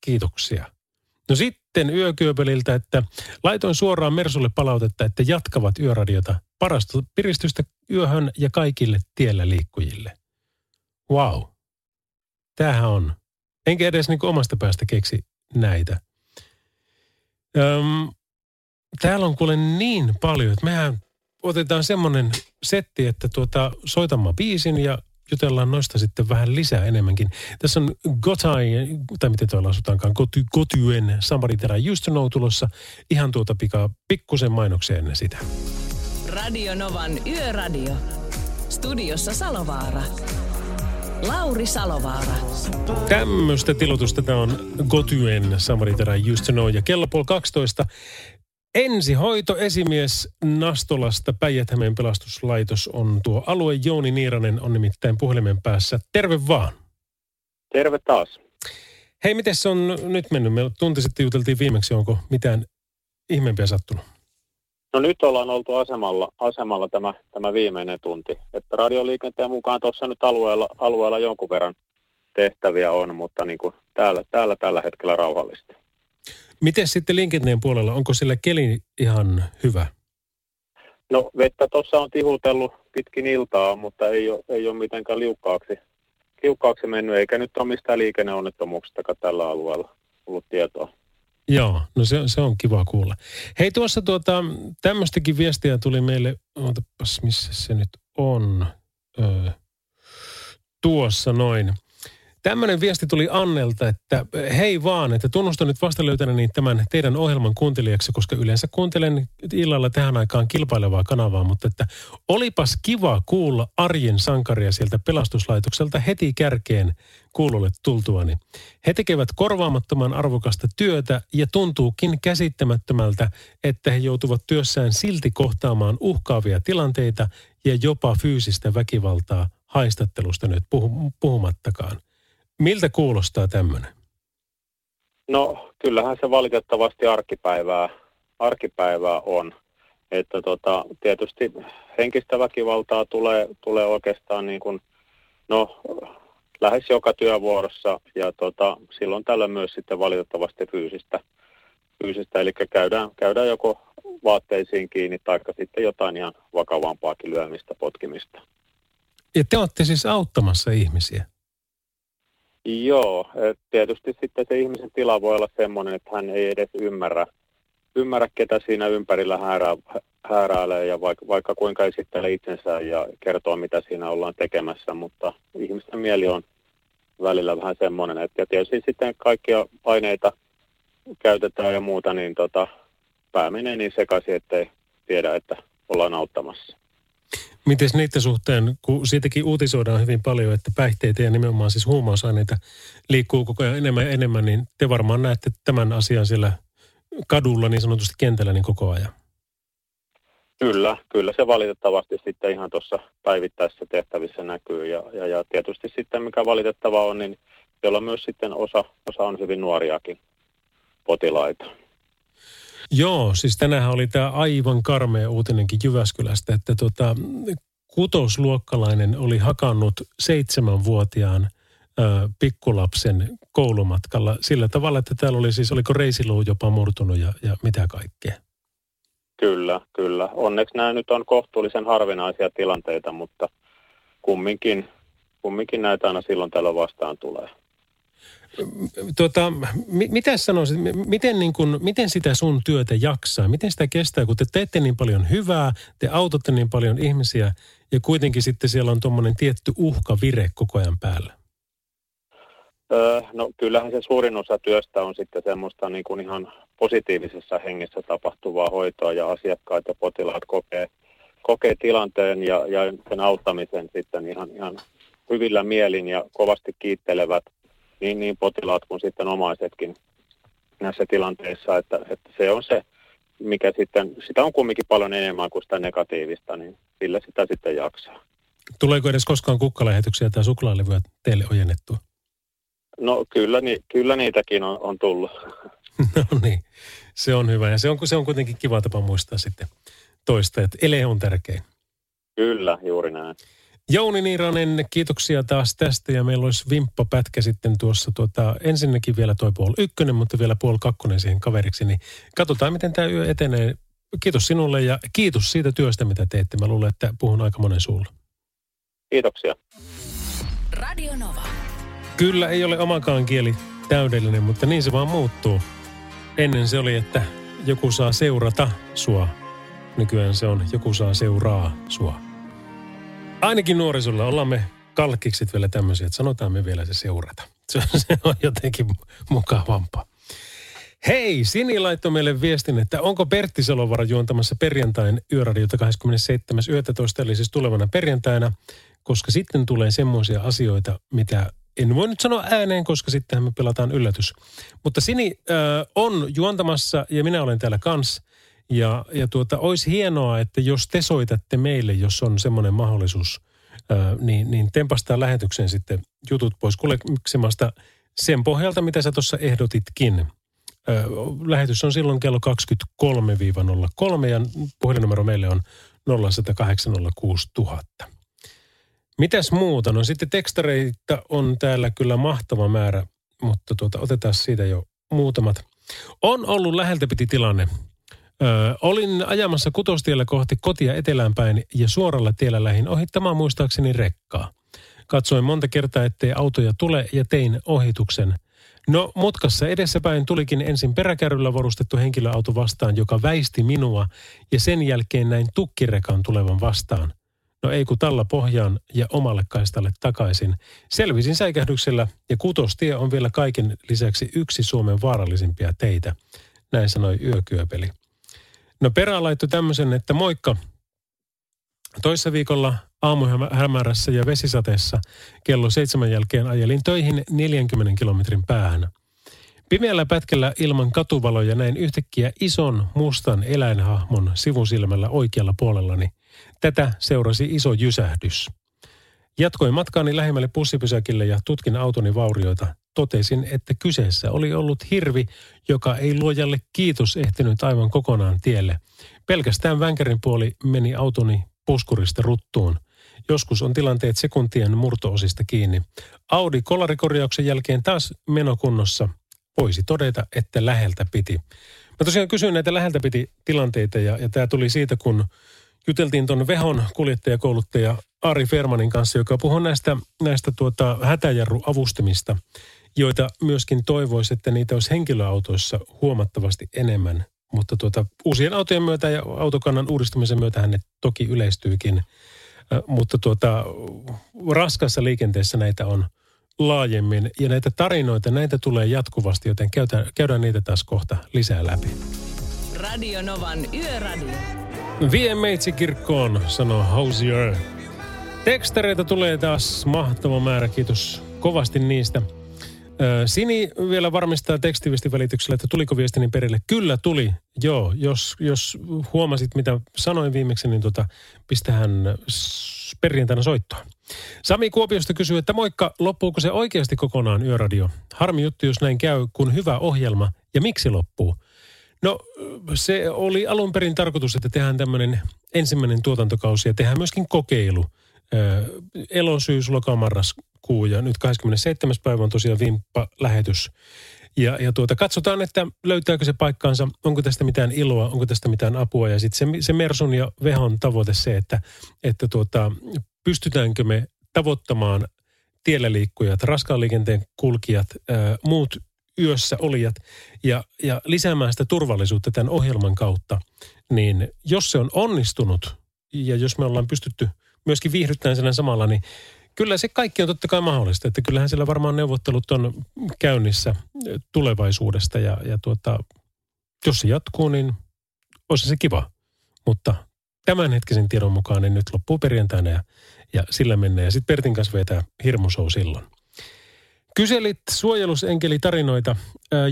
[SPEAKER 2] Kiitoksia. No sitten yökyöpeliltä, että laitoin suoraan Mersulle palautetta, että jatkavat yöradiota. Parasta piristystä yöhön ja kaikille tiellä liikkujille. Wow. Tämähän on. Enkä edes niin omasta päästä keksi näitä. Öm, täällä on kuule niin paljon, että mehän otetaan semmoinen setti, että tuota, soitan mä biisin ja jutellaan noista sitten vähän lisää enemmänkin. Tässä on Gotai, tai miten tuolla asutaankaan, Gotyen Somebody That I Used to Know tulossa. Ihan tuota pikaa pikkusen mainoksia ennen sitä.
[SPEAKER 1] Radio Novan Yöradio. Studiossa Salovaara. Lauri Salovaara.
[SPEAKER 2] Tämmöistä tilotusta tämä on Gotyen Somebody That I Used to Know. Ja kello puoli 12 Ensihoito esimies Nastolasta päijät pelastuslaitos on tuo alue. Jouni Niiranen on nimittäin puhelimen päässä. Terve vaan.
[SPEAKER 4] Terve taas.
[SPEAKER 2] Hei, miten se on nyt mennyt? Me tunti sitten juteltiin viimeksi, onko mitään ihmeempiä sattunut?
[SPEAKER 4] No nyt ollaan oltu asemalla, asemalla tämä, tämä viimeinen tunti. Että radioliikenteen mukaan tuossa nyt alueella, alueella jonkun verran tehtäviä on, mutta niin kuin täällä, täällä tällä hetkellä rauhallista.
[SPEAKER 2] Miten sitten liikenteen puolella, onko sillä keli ihan hyvä?
[SPEAKER 4] No vettä tuossa on tihutellut pitkin iltaa, mutta ei ole, ei ole mitenkään liukkaaksi, liukkaaksi mennyt, eikä nyt ole mistään liikenneonnettomuuksistakaan tällä alueella ollut tietoa.
[SPEAKER 2] Joo, no se, se on kiva kuulla. Hei tuossa tuota, tämmöistäkin viestiä tuli meille, ootapas missä se nyt on, öö, tuossa noin. Tämmöinen viesti tuli Annelta, että hei vaan, että tunnustan nyt vasta löytäneeni tämän teidän ohjelman kuuntelijaksi, koska yleensä kuuntelen illalla tähän aikaan kilpailevaa kanavaa, mutta että olipas kiva kuulla arjen sankaria sieltä pelastuslaitokselta heti kärkeen kuulolle tultuani. He tekevät korvaamattoman arvokasta työtä ja tuntuukin käsittämättömältä, että he joutuvat työssään silti kohtaamaan uhkaavia tilanteita ja jopa fyysistä väkivaltaa haistattelusta nyt puhumattakaan. Miltä kuulostaa tämmöinen?
[SPEAKER 4] No kyllähän se valitettavasti arkipäivää, arkipäivää on. Että tota, tietysti henkistä väkivaltaa tulee, tulee oikeastaan niin kuin, no, lähes joka työvuorossa ja tota, silloin tällä myös sitten valitettavasti fyysistä. fyysistä eli käydään, käydään joko vaatteisiin kiinni tai sitten jotain ihan vakavampaakin lyömistä, potkimista.
[SPEAKER 2] Ja te olette siis auttamassa ihmisiä?
[SPEAKER 4] Joo, tietysti sitten se ihmisen tila voi olla sellainen, että hän ei edes ymmärrä, ymmärrä ketä siinä ympärillä häärää, hääräälee ja vaikka, vaikka kuinka esittelee itsensä ja kertoo, mitä siinä ollaan tekemässä, mutta ihmisten mieli on välillä vähän semmoinen, että ja tietysti sitten kaikkia paineita käytetään ja muuta, niin tota, pää menee niin sekaisin, ettei tiedä, että ollaan auttamassa.
[SPEAKER 2] Miten niiden suhteen, kun siitäkin uutisoidaan hyvin paljon, että päihteitä ja nimenomaan siis huumausaineita liikkuu koko ajan enemmän ja enemmän, niin te varmaan näette tämän asian siellä kadulla niin sanotusti kentällä niin koko ajan.
[SPEAKER 4] Kyllä, kyllä se valitettavasti sitten ihan tuossa päivittäisissä tehtävissä näkyy ja, ja, ja tietysti sitten mikä valitettava on, niin siellä myös sitten osa, osa on hyvin nuoriakin potilaita.
[SPEAKER 2] Joo, siis tänään oli tämä aivan karmea uutinenkin Jyväskylästä, että tota, kutosluokkalainen oli hakannut seitsemänvuotiaan ö, pikkulapsen koulumatkalla sillä tavalla, että täällä oli siis, oliko reisiluu jopa murtunut ja, ja mitä kaikkea?
[SPEAKER 4] Kyllä, kyllä. Onneksi nämä nyt on kohtuullisen harvinaisia tilanteita, mutta kumminkin, kumminkin näitä aina silloin tällä vastaan tulee.
[SPEAKER 2] Tuota, mitä sanoisit, miten, niin kun, miten sitä sun työtä jaksaa? Miten sitä kestää, kun te teette niin paljon hyvää, te autatte niin paljon ihmisiä ja kuitenkin sitten siellä on tuommoinen tietty uhkavire koko ajan päällä?
[SPEAKER 4] Öö, no kyllähän se suurin osa työstä on sitten semmoista niin kuin ihan positiivisessa hengessä tapahtuvaa hoitoa ja asiakkaat ja potilaat kokee, kokee tilanteen ja, ja sen auttamisen sitten ihan, ihan hyvillä mielin ja kovasti kiittelevät – niin, niin potilaat kuin sitten omaisetkin näissä tilanteissa, että, että se on se, mikä sitten, sitä on kumminkin paljon enemmän kuin sitä negatiivista, niin sillä sitä sitten jaksaa.
[SPEAKER 2] Tuleeko edes koskaan kukkalähetyksiä tai suklaalevyä teille ojennettua?
[SPEAKER 4] No kyllä, ni, kyllä niitäkin on, on tullut.
[SPEAKER 2] no niin, se on hyvä ja se on, se on kuitenkin kiva tapa muistaa sitten toista, että ele on tärkein.
[SPEAKER 4] Kyllä, juuri näin.
[SPEAKER 2] Jouni Niiranen, kiitoksia taas tästä ja meillä olisi vimppapätkä sitten tuossa tuota, ensinnäkin vielä toi puoli ykkönen, mutta vielä puoli kakkonen siihen kaveriksi, niin katsotaan miten tämä yö etenee. Kiitos sinulle ja kiitos siitä työstä, mitä teette. Mä luulen, että puhun aika monen suulla.
[SPEAKER 4] Kiitoksia.
[SPEAKER 1] Radio Nova.
[SPEAKER 2] Kyllä ei ole omakaan kieli täydellinen, mutta niin se vaan muuttuu. Ennen se oli, että joku saa seurata sua. Nykyään se on joku saa seuraa sua. Ainakin nuorisolla ollaan me kalkkikset vielä tämmöisiä, että sanotaan me vielä se seurata. Se, se on jotenkin mukavampaa. Hei, Sini laittoi meille viestin, että onko Pertti Salovara juontamassa perjantain yöradiota 27.11. eli siis tulevana perjantaina, koska sitten tulee semmoisia asioita, mitä en voi nyt sanoa ääneen, koska sittenhän me pelataan yllätys. Mutta Sini äh, on juontamassa ja minä olen täällä kanssa. Ja, ja tuota, olisi hienoa, että jos te soitatte meille, jos on semmoinen mahdollisuus, äh, niin, niin tempastaa lähetykseen sitten jutut pois kuleksemasta sen pohjalta, mitä sä tuossa ehdotitkin. Äh, lähetys on silloin kello 23-03 ja puhelinnumero meille on 0806000. Mitäs muuta? No sitten tekstareita on täällä kyllä mahtava määrä, mutta tuota, otetaan siitä jo muutamat. On ollut läheltä piti tilanne. Ö, olin ajamassa kutostiellä kohti kotia etelään päin ja suoralla tiellä lähin ohittamaan muistaakseni rekkaa. Katsoin monta kertaa, ettei autoja tule ja tein ohituksen. No mutkassa edessäpäin tulikin ensin peräkärryllä varustettu henkilöauto vastaan, joka väisti minua ja sen jälkeen näin tukkirekan tulevan vastaan – No ei kun talla pohjaan ja omalle kaistalle takaisin. Selvisin säikähdyksellä ja kutostie on vielä kaiken lisäksi yksi Suomen vaarallisimpia teitä. Näin sanoi yökyöpeli. No perä laittoi tämmöisen, että moikka. Toissa viikolla aamuhämärässä ja vesisateessa kello seitsemän jälkeen ajelin töihin 40 kilometrin päähän. Pimeällä pätkällä ilman katuvaloja näin yhtäkkiä ison mustan eläinhahmon sivusilmällä oikealla puolellani – Tätä seurasi iso jysähdys. Jatkoin matkaani lähimmälle pussipysäkille ja tutkin autoni vaurioita. Totesin, että kyseessä oli ollut hirvi, joka ei luojalle kiitos ehtinyt aivan kokonaan tielle. Pelkästään vänkärin puoli meni autoni puskurista ruttuun. Joskus on tilanteet sekuntien murtoosista kiinni. Audi kolarikorjauksen jälkeen taas menokunnossa. Voisi todeta, että läheltä piti. Mä tosiaan kysyin näitä läheltä piti tilanteita ja, ja tämä tuli siitä, kun juteltiin tuon Vehon kuljettajakouluttaja Ari Fermanin kanssa, joka puhuu näistä, näistä tuota hätäjarruavustamista, joita myöskin toivoisi, että niitä olisi henkilöautoissa huomattavasti enemmän. Mutta tuota, uusien autojen myötä ja autokannan uudistumisen myötä ne toki yleistyykin. Mutta tuota, raskassa liikenteessä näitä on laajemmin. Ja näitä tarinoita, näitä tulee jatkuvasti, joten käydään, käydään niitä taas kohta lisää läpi.
[SPEAKER 1] Radio Novan Yöradio.
[SPEAKER 2] Vie meitsi kirkkoon, sanoo Housier. Tekstareita tulee taas mahtava määrä, kiitos kovasti niistä. Sini vielä varmistaa tekstivistin välityksellä, että tuliko viestini perille. Kyllä tuli, joo. Jos, jos huomasit, mitä sanoin viimeksi, niin tota, pistähän perjantaina soittoa. Sami Kuopiosta kysyy, että moikka, loppuuko se oikeasti kokonaan yöradio? Harmi juttu, jos näin käy, kun hyvä ohjelma. Ja miksi loppuu? No se oli alun perin tarkoitus, että tehdään tämmöinen ensimmäinen tuotantokausi ja tehdään myöskin kokeilu. Elosyys, loka, marraskuu ja nyt 27. päivä on tosiaan vimppa-lähetys. Ja, ja tuota, katsotaan, että löytääkö se paikkaansa, onko tästä mitään iloa, onko tästä mitään apua. Ja sitten se, se Mersun ja Vehon tavoite se, että, että tuota, pystytäänkö me tavoittamaan tiellä liikkujat, raskaan liikenteen kulkijat, ää, muut yössä olijat ja, ja lisäämään sitä turvallisuutta tämän ohjelman kautta, niin jos se on onnistunut ja jos me ollaan pystytty myöskin viihdyttämään sen samalla, niin kyllä se kaikki on totta kai mahdollista. Että kyllähän siellä varmaan neuvottelut on käynnissä tulevaisuudesta ja, ja tuota, jos se jatkuu, niin olisi se kiva. Mutta tämänhetkisen tiedon mukaan niin nyt loppuu perjantaina ja, ja sillä mennään. Ja sitten Pertin kanssa vetää hirmusou silloin. Kyselit suojelusenkeli tarinoita.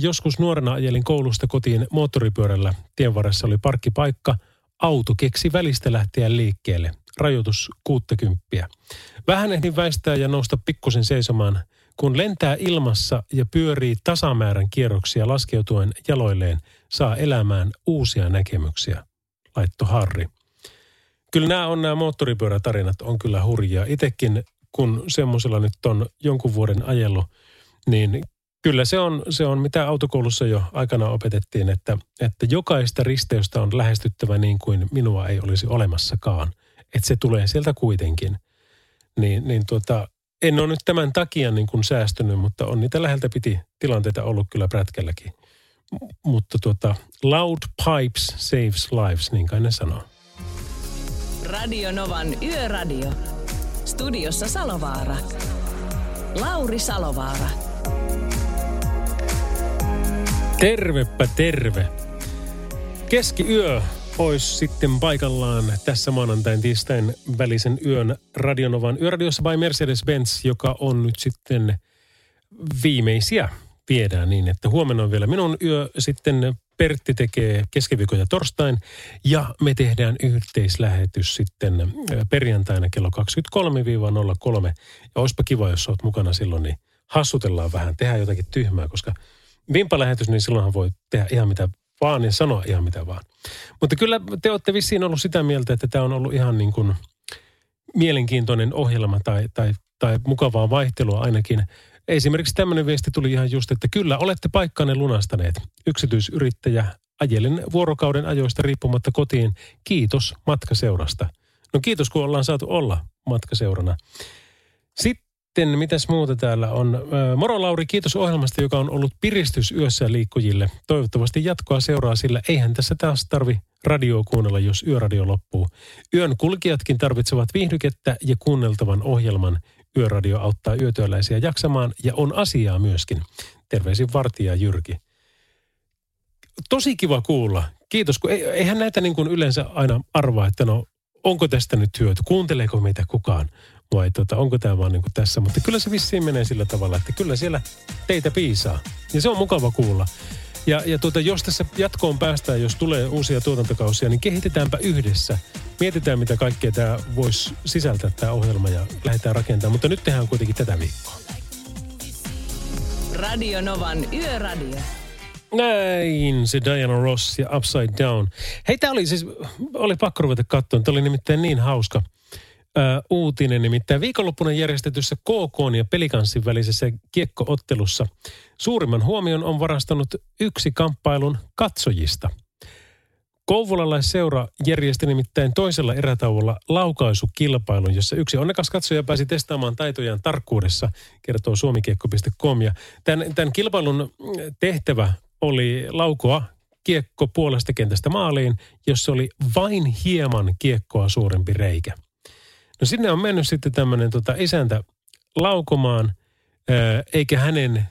[SPEAKER 2] Joskus nuorena ajelin koulusta kotiin moottoripyörällä. Tien varressa oli parkkipaikka. Auto keksi välistä lähteä liikkeelle. Rajoitus 60. Vähän ehdin väistää ja nousta pikkusen seisomaan. Kun lentää ilmassa ja pyörii tasamäärän kierroksia laskeutuen jaloilleen, saa elämään uusia näkemyksiä. Laitto Harri. kyllä nämä on nämä moottoripyörätarinat on kyllä hurjia. Itekin kun semmoisella nyt on jonkun vuoden ajellut, niin kyllä se on, se on mitä autokoulussa jo aikana opetettiin, että, että jokaista risteystä on lähestyttävä niin kuin minua ei olisi olemassakaan. Että se tulee sieltä kuitenkin. Niin, niin tuota, en ole nyt tämän takia niin kuin säästynyt, mutta on niitä läheltä piti tilanteita ollut kyllä prätkälläkin. Mutta tuota, loud pipes saves lives, niin kai ne sanoo.
[SPEAKER 1] Radio Novan Yöradio. Studiossa Salovaara. Lauri Salovaara.
[SPEAKER 2] Tervepä terve. Keskiyö olisi sitten paikallaan tässä maanantain tiistain välisen yön Radionovan yöradiossa by Mercedes-Benz, joka on nyt sitten viimeisiä viedään niin, että huomenna on vielä minun yö, sitten Pertti tekee keskiviikon ja torstain ja me tehdään yhteislähetys sitten perjantaina kello 23-03. Ja olisipa kiva, jos olet mukana silloin, niin hassutellaan vähän, tehdään jotakin tyhmää, koska vimpalähetys, niin silloinhan voi tehdä ihan mitä vaan ja sanoa ihan mitä vaan. Mutta kyllä te olette vissiin ollut sitä mieltä, että tämä on ollut ihan niin kuin mielenkiintoinen ohjelma tai, tai, tai mukavaa vaihtelua ainakin. Esimerkiksi tämmöinen viesti tuli ihan just, että kyllä olette paikkanne lunastaneet. Yksityisyrittäjä ajelen vuorokauden ajoista riippumatta kotiin. Kiitos matkaseurasta. No kiitos, kun ollaan saatu olla matkaseurana. Sitten mitäs muuta täällä on? Moro Lauri, kiitos ohjelmasta, joka on ollut piristys yössä liikkujille. Toivottavasti jatkoa seuraa, sillä eihän tässä taas tarvi radioa kuunnella, jos yöradio loppuu. Yön kulkijatkin tarvitsevat viihdykettä ja kuunneltavan ohjelman. Yöradio auttaa yötyöläisiä jaksamaan ja on asiaa myöskin. Terveisin vartija Jyrki. Tosi kiva kuulla. Kiitos, kun eihän näitä niin kuin yleensä aina arvaa, että no onko tästä nyt hyöty, kuunteleeko meitä kukaan vai tota, onko tämä vaan niin kuin tässä. Mutta kyllä se vissiin menee sillä tavalla, että kyllä siellä teitä piisaa. Ja se on mukava kuulla. Ja, ja tuota, jos tässä jatkoon päästään, jos tulee uusia tuotantokausia, niin kehitetäänpä yhdessä. Mietitään, mitä kaikkea tämä voisi sisältää tämä ohjelma ja lähdetään rakentamaan. Mutta nyt tehdään kuitenkin tätä viikkoa.
[SPEAKER 1] Radio Novan Yöradio.
[SPEAKER 2] Näin, se Diana Ross ja Upside Down. Hei, tämä oli siis, oli pakko ruveta katsoa. Tämä oli nimittäin niin hauska ö, uutinen. Nimittäin viikonloppuna järjestetyssä KK ja pelikanssin välisessä kiekkoottelussa suurimman huomion on varastanut yksi kamppailun katsojista. Kouvolalaisseura järjesti nimittäin toisella erätauolla laukaisukilpailun, jossa yksi onnekas katsoja pääsi testaamaan taitojaan tarkkuudessa, kertoo suomikiekko.com. Ja tämän, tämän kilpailun tehtävä oli laukoa kiekko puolesta kentästä maaliin, jossa oli vain hieman kiekkoa suurempi reikä. No sinne on mennyt sitten tämmöinen tota isäntä laukomaan, eikä hänen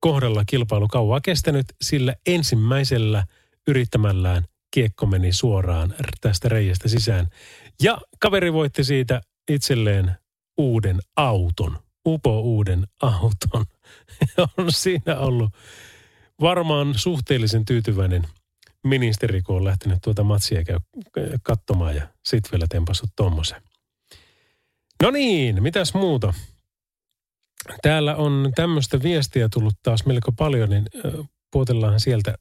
[SPEAKER 2] kohdalla kilpailu kauaa kestänyt, sillä ensimmäisellä yrittämällään kiekko meni suoraan tästä reiästä sisään. Ja kaveri voitti siitä itselleen uuden auton, upo uuden auton. on siinä ollut varmaan suhteellisen tyytyväinen ministeri, kun on lähtenyt tuota matsia katsomaan ja sitten vielä tempassut tuommoisen. No niin, mitäs muuta? Täällä on tämmöistä viestiä tullut taas melko paljon, niin puotellaan sieltä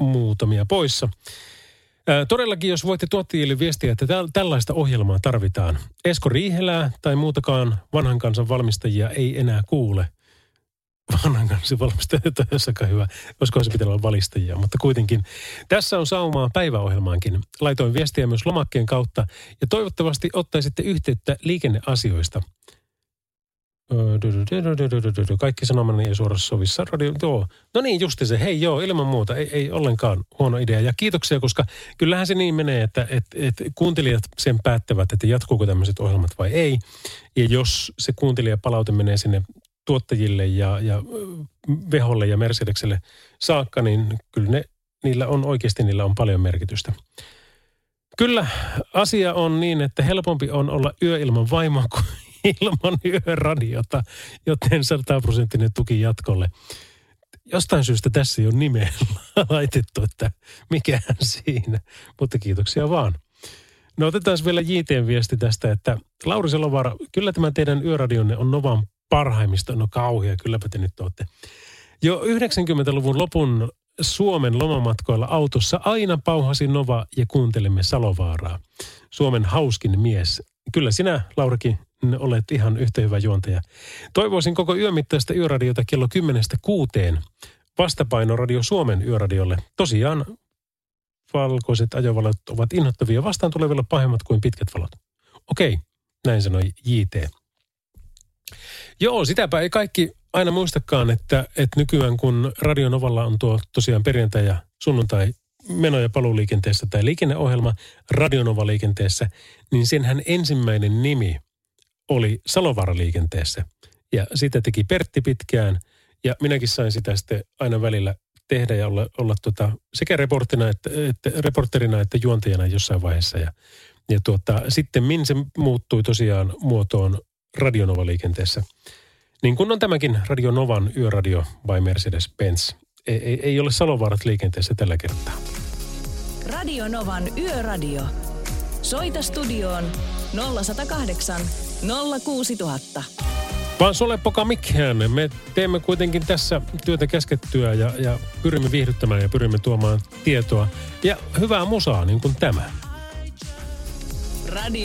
[SPEAKER 2] muutamia poissa. Todellakin, jos voitte tuottajille viestiä, että tällaista ohjelmaa tarvitaan. Esko Riihelää tai muutakaan vanhan kansan valmistajia ei enää kuule – vanhan kanssa valmistajat jossakaan hyvä. Olisiko se pitää olla valistajia, mutta kuitenkin. Tässä on saumaa päiväohjelmaankin. Laitoin viestiä myös lomakkeen kautta ja toivottavasti ottaisitte yhteyttä liikenneasioista. Kaikki sanomani ei suorassa sovissa. Radio. No niin, justi se. Hei joo, ilman muuta. Ei, ei ollenkaan huono idea. Ja kiitoksia, koska kyllähän se niin menee, että et, et kuuntelijat sen päättävät, että jatkuuko tämmöiset ohjelmat vai ei. Ja jos se kuuntelijapalaute menee sinne tuottajille ja, ja Veholle ja Mercedekselle saakka, niin kyllä ne, niillä on oikeasti niillä on paljon merkitystä. Kyllä asia on niin, että helpompi on olla yö ilman vaimoa kuin ilman yöradiota, joten 100 prosenttinen tuki jatkolle. Jostain syystä tässä ei ole nimeä laitettu, että mikään siinä, mutta kiitoksia vaan. No otetaan vielä JTn viesti tästä, että Lauri Selovaara, kyllä tämä teidän yöradionne on Novan parhaimmista. No kauhia, kylläpä te nyt olette. Jo 90-luvun lopun Suomen lomamatkoilla autossa aina pauhasi Nova ja kuuntelimme Salovaaraa. Suomen hauskin mies. Kyllä sinä, Laurakin, olet ihan yhtä hyvä juontaja. Toivoisin koko yömittaista yöradiota kello 10 kuuteen. Vastapaino Radio Suomen yöradiolle. Tosiaan valkoiset ajovalot ovat innoittavia vastaan tulevilla pahemmat kuin pitkät valot. Okei, näin sanoi JT. Joo, sitäpä ei kaikki aina muistakaan, että, että nykyään kun Radionovalla on tuo tosiaan perjantai ja sunnuntai meno- ja paluuliikenteessä tai liikenneohjelma Radionova-liikenteessä, niin senhän ensimmäinen nimi oli Salovaara-liikenteessä. Ja sitä teki Pertti pitkään ja minäkin sain sitä sitten aina välillä tehdä ja olla, olla tota, sekä että, että, reporterina että juontajana jossain vaiheessa. Ja, ja tuota, sitten min se muuttui tosiaan muotoon Radionova-liikenteessä. Niin kun on tämäkin Radionovan yöradio by Mercedes-Benz. Ei, ei, ei ole Salovaarat liikenteessä tällä kertaa.
[SPEAKER 1] Radionovan yöradio. Soita studioon 0108 06000.
[SPEAKER 2] Vaan sole poka mikään. Me teemme kuitenkin tässä työtä käskettyä ja, ja pyrimme viihdyttämään ja pyrimme tuomaan tietoa. Ja hyvää musaa, niin kuin tämä.
[SPEAKER 1] Radio.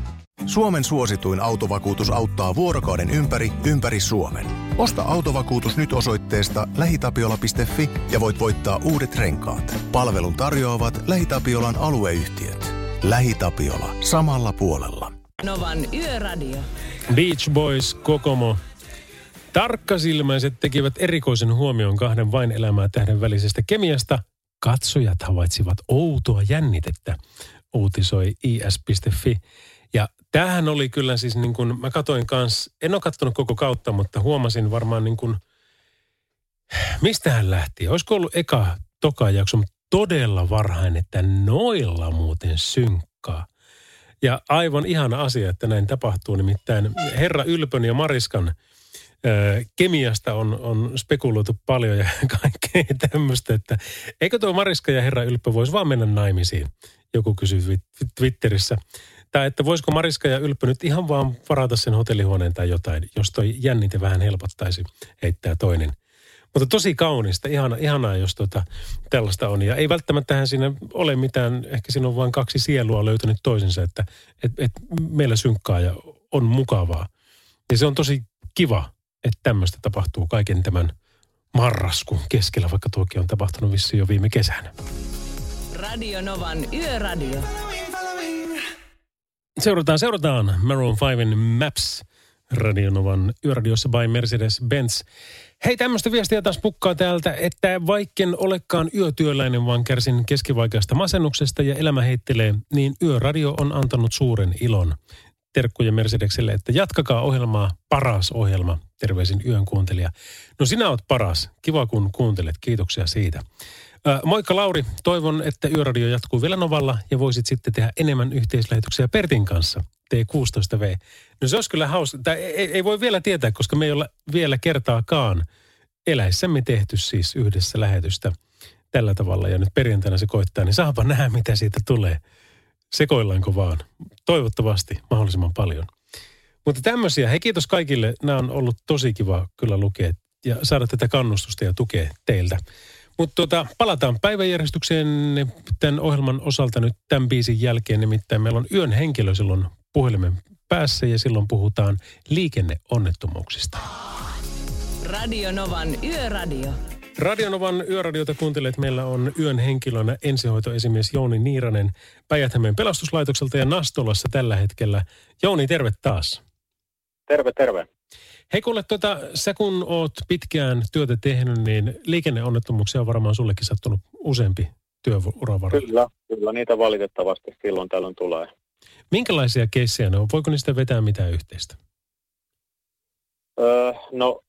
[SPEAKER 6] Suomen suosituin autovakuutus auttaa vuorokauden ympäri, ympäri Suomen. Osta autovakuutus nyt osoitteesta lähitapiola.fi ja voit voittaa uudet renkaat. Palvelun tarjoavat LähiTapiolan alueyhtiöt. LähiTapiola. Samalla puolella.
[SPEAKER 1] Novan Yöradio.
[SPEAKER 2] Beach Boys, Kokomo. Tarkkasilmäiset tekivät erikoisen huomion kahden vain elämää tähden välisestä kemiasta. Katsojat havaitsivat outoa jännitettä, uutisoi is.fi. Ja tämähän oli kyllä siis niin kuin, mä katoin kanssa, en ole katsonut koko kautta, mutta huomasin varmaan niin kuin, mistä hän lähti. Olisiko ollut eka, toka jakso, mutta todella varhain, että noilla muuten synkkaa. Ja aivan ihana asia, että näin tapahtuu. Nimittäin Herra Ylpön ja Mariskan ö, kemiasta on, on spekuloitu paljon ja kaikkea tämmöistä, että eikö tuo Mariska ja Herra Ylppö voisi vaan mennä naimisiin? Joku kysyi Twitterissä. Tai että voisiko Mariska ja Ylppö nyt ihan vaan varata sen hotellihuoneen tai jotain, jos toi jännite vähän helpottaisi, heittää toinen. Mutta tosi kaunista, ihana, ihanaa, jos tota, tällaista on. Ja ei välttämättä siinä ole mitään, ehkä siinä on vain kaksi sielua löytänyt toisensa, että et, et meillä synkkaa ja on mukavaa. Ja se on tosi kiva, että tämmöistä tapahtuu kaiken tämän marraskuun keskellä, vaikka tuokin on tapahtunut vissiin jo viime kesänä.
[SPEAKER 1] Radio Novan Yöradio.
[SPEAKER 2] Seurataan, seurataan Maroon 5 Maps Radionovan yöradiossa by Mercedes-Benz. Hei, tämmöistä viestiä taas pukkaa täältä, että vaikken olekaan yötyöläinen, vaan kärsin keskivaikeasta masennuksesta ja elämä heittelee, niin yöradio on antanut suuren ilon. Terkkuja Mercedekselle, että jatkakaa ohjelmaa, paras ohjelma. Terveisin yön kuuntelija. No sinä oot paras. Kiva kun kuuntelet. Kiitoksia siitä. Moikka Lauri, toivon, että Yöradio jatkuu vielä Novalla ja voisit sitten tehdä enemmän yhteislähetyksiä Pertin kanssa. T16V. No se olisi kyllä hauska. Tai ei, ei voi vielä tietää, koska me ei olla vielä kertaakaan eläissämme tehty siis yhdessä lähetystä tällä tavalla. Ja nyt perjantaina se koittaa, niin saapa nähdä, mitä siitä tulee. Sekoillaanko vaan? Toivottavasti mahdollisimman paljon. Mutta tämmöisiä, hei kiitos kaikille. Nämä on ollut tosi kiva kyllä lukea ja saada tätä kannustusta ja tukea teiltä. Mutta tota, palataan päiväjärjestykseen tämän ohjelman osalta nyt tämän biisin jälkeen. Nimittäin meillä on yön henkilö silloin puhelimen päässä ja silloin puhutaan liikenneonnettomuuksista.
[SPEAKER 1] Radio Novan Yöradio.
[SPEAKER 2] Radionovan yöradiota kuuntelet. Meillä on yön henkilönä ensihoitoesimies Jouni Niiranen päijät pelastuslaitokselta ja Nastolassa tällä hetkellä. Jouni, terve taas.
[SPEAKER 4] Terve, terve.
[SPEAKER 2] Hei kuule, tuota, sä kun oot pitkään työtä tehnyt, niin liikenneonnettomuuksia on varmaan sullekin sattunut useampi työura varmaan.
[SPEAKER 4] Kyllä, kyllä niitä valitettavasti silloin tällöin tulee.
[SPEAKER 2] Minkälaisia keissejä ne on? Voiko niistä vetää mitään yhteistä?
[SPEAKER 4] Öö, no,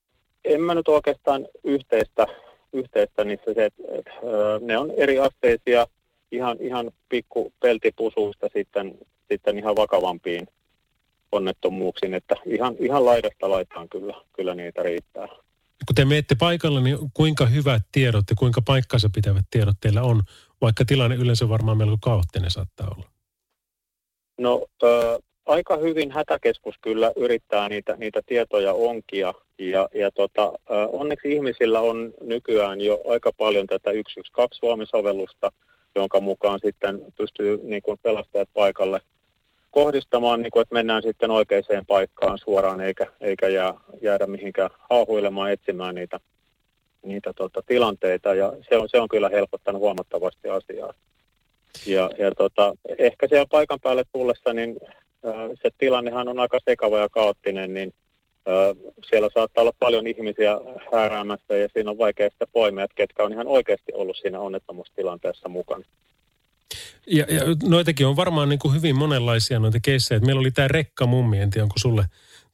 [SPEAKER 4] en mä nyt oikeastaan yhteistä yhteistä niissä se, että, että ne on eri asteisia ihan, ihan pikku peltipusuista sitten, sitten ihan vakavampiin onnettomuuksiin, että ihan, ihan laidasta laitaan kyllä, kyllä niitä riittää.
[SPEAKER 2] Kun te menette paikalla, niin kuinka hyvät tiedot ja kuinka paikkansa pitävät tiedot teillä on, vaikka tilanne yleensä varmaan melko kaoottinen saattaa olla?
[SPEAKER 4] No ö, aika hyvin hätäkeskus kyllä yrittää niitä, niitä tietoja onkia ja, ja tota, ö, onneksi ihmisillä on nykyään jo aika paljon tätä 112 Suomi-sovellusta, jonka mukaan sitten pystyy niin kuin pelastajat paikalle kohdistamaan, niin kuin, että mennään sitten oikeaan paikkaan suoraan, eikä, eikä jää, jäädä mihinkään haahuilemaan etsimään niitä, niitä tota, tilanteita. Ja se on, se on kyllä helpottanut huomattavasti asiaa. Ja, ja tota, ehkä siellä paikan päälle tullessa, niin äh, se tilannehan on aika sekava ja kaoottinen, niin äh, siellä saattaa olla paljon ihmisiä hääräämässä ja siinä on vaikea sitä poimia, että ketkä on ihan oikeasti ollut siinä onnettomuustilanteessa mukana.
[SPEAKER 2] Ja, ja noitakin on varmaan niin kuin hyvin monenlaisia noita keissejä. Meillä oli tämä Rekka Mummi, en tiedä onko sulle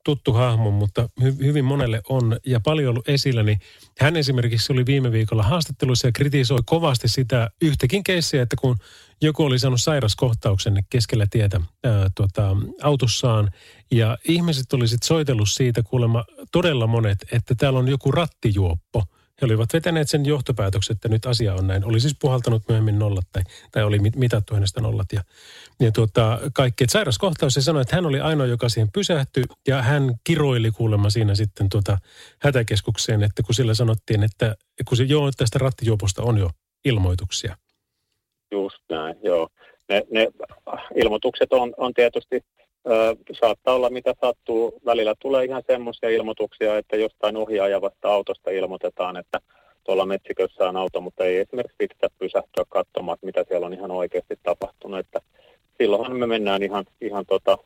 [SPEAKER 2] tuttu hahmo, mutta hy, hyvin monelle on ja paljon ollut esillä. Niin hän esimerkiksi oli viime viikolla haastattelussa ja kritisoi kovasti sitä yhtäkin keissiä, että kun joku oli saanut sairaskohtauksen keskellä tietä ää, tota, autossaan ja ihmiset oli sitten soitellut siitä kuulemma todella monet, että täällä on joku rattijuoppo – he olivat vetäneet sen johtopäätöksen, että nyt asia on näin. Oli siis puhaltanut myöhemmin nollat tai, tai oli mitattu hänestä nollat ja, ja tuota, kaikki. Et sairaskohtaus se sanoi, että hän oli ainoa, joka siihen pysähtyi ja hän kiroili kuulemma siinä sitten tuota hätäkeskukseen, että kun sillä sanottiin, että kun se, joo, tästä rattijuoposta on jo ilmoituksia.
[SPEAKER 4] Just näin, joo. Ne, ne ilmoitukset on, on tietysti saattaa olla mitä sattuu. Välillä tulee ihan semmoisia ilmoituksia, että jostain ohjaajavasta autosta ilmoitetaan, että tuolla metsikössä on auto, mutta ei esimerkiksi pitää pysähtyä katsomaan, että mitä siellä on ihan oikeasti tapahtunut. Että silloinhan me mennään ihan, ihan, tota,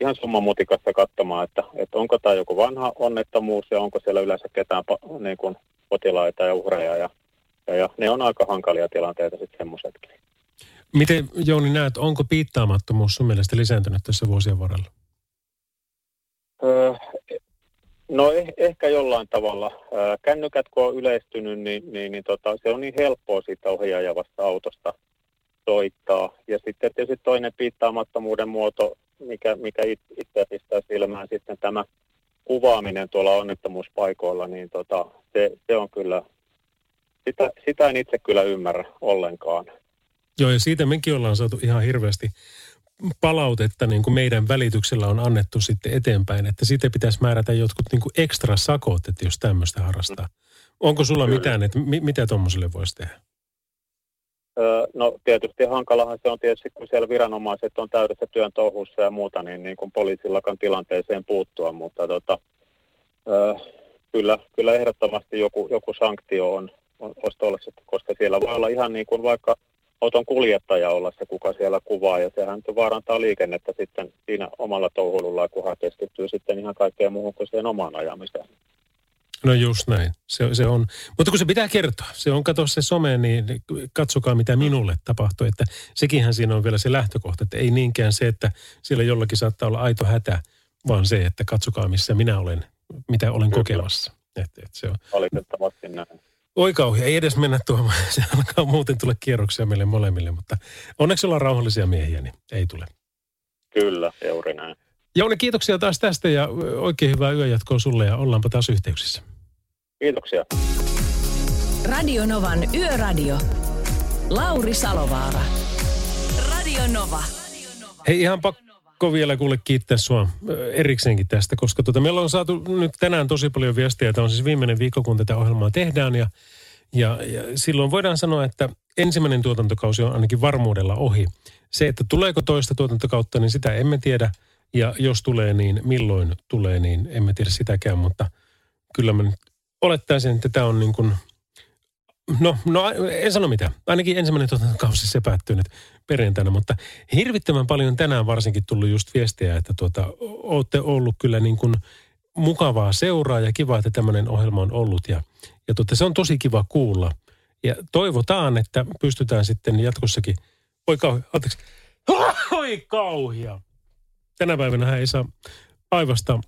[SPEAKER 4] ihan summamutikassa katsomaan, että, että onko tämä joku vanha onnettomuus ja onko siellä yleensä ketään niin kuin potilaita ja uhreja. Ja, ja, ja ne on aika hankalia tilanteita sitten semmoisetkin.
[SPEAKER 2] Miten Jouni näet, onko piittaamattomuus sun mielestä lisääntynyt tässä vuosien varrella?
[SPEAKER 4] Öö, no eh, ehkä jollain tavalla. Öö, kännykät kun on yleistynyt, niin, niin, niin tota, se on niin helppoa siitä ohjaajavasta autosta soittaa. Ja sitten tietysti toinen piittaamattomuuden muoto, mikä, mikä itse pistää silmään sitten tämä kuvaaminen tuolla onnettomuuspaikoilla, niin tota, se, se on kyllä, sitä, sitä en itse kyllä ymmärrä ollenkaan.
[SPEAKER 2] Joo, ja siitä mekin ollaan saatu ihan hirveästi palautetta niin kuin meidän välityksellä on annettu sitten eteenpäin, että siitä pitäisi määrätä jotkut niin kuin ekstra sakot, että jos tämmöistä harrastaa. Onko sulla Kyllä. mitään, että mi- mitä tuommoiselle voisi tehdä?
[SPEAKER 4] Öö, no tietysti hankalahan se on tietysti, kun siellä viranomaiset on täydessä työn touhussa ja muuta, niin, niin kuin poliisillakaan tilanteeseen puuttua, mutta tota, öö, kyllä, kyllä ehdottomasti joku, joku sanktio on, on, on koska siellä voi olla ihan niin kuin vaikka – auton kuljettaja olla se, kuka siellä kuvaa, ja sehän vaarantaa liikennettä sitten siinä omalla touhululla, kun hän keskittyy sitten ihan kaikkeen muuhun kuin siihen omaan ajamiseen.
[SPEAKER 2] No just näin, se, se on. Mutta kun se pitää kertoa, se on kato se some, niin katsokaa mitä minulle tapahtui. Että sekinhän siinä on vielä se lähtökohta, että ei niinkään se, että siellä jollakin saattaa olla aito hätä, vaan se, että katsokaa missä minä olen, mitä olen Kyllä. kokemassa. Että, että se on.
[SPEAKER 4] Valitettavasti näin.
[SPEAKER 2] Oi ei edes mennä tuomaan. Se alkaa muuten tulla kierroksia meille molemmille, mutta onneksi ollaan rauhallisia miehiä, niin ei tule.
[SPEAKER 4] Kyllä, juuri näin.
[SPEAKER 2] Jouni, kiitoksia taas tästä ja oikein hyvää yöjatkoa sulle ja ollaanpa taas yhteyksissä.
[SPEAKER 4] Kiitoksia.
[SPEAKER 1] Radio Novan Yöradio. Lauri Salovaara. Radio Nova.
[SPEAKER 2] Hei ihan pakko vielä kuule kiittää sua erikseenkin tästä, koska tota, meillä on saatu nyt tänään tosi paljon viestiä. Tämä on siis viimeinen viikko, kun tätä ohjelmaa tehdään ja, ja, ja silloin voidaan sanoa, että ensimmäinen tuotantokausi on ainakin varmuudella ohi. Se, että tuleeko toista tuotantokautta, niin sitä emme tiedä. Ja jos tulee, niin milloin tulee, niin emme tiedä sitäkään, mutta kyllä mä nyt olettaisin, että tämä on niin kuin – No, no en sano mitään. Ainakin ensimmäinen tuotantokausi se päättyy nyt perjantaina, mutta hirvittävän paljon tänään varsinkin tullut just viestejä, että tuota, olette ollut kyllä niin kuin mukavaa seuraa ja kiva, että tämmöinen ohjelma on ollut ja, ja tuota, se on tosi kiva kuulla. Ja toivotaan, että pystytään sitten jatkossakin, oi kauhia, anteeksi, oi kauhia. Tänä päivänä ei saa aivasta,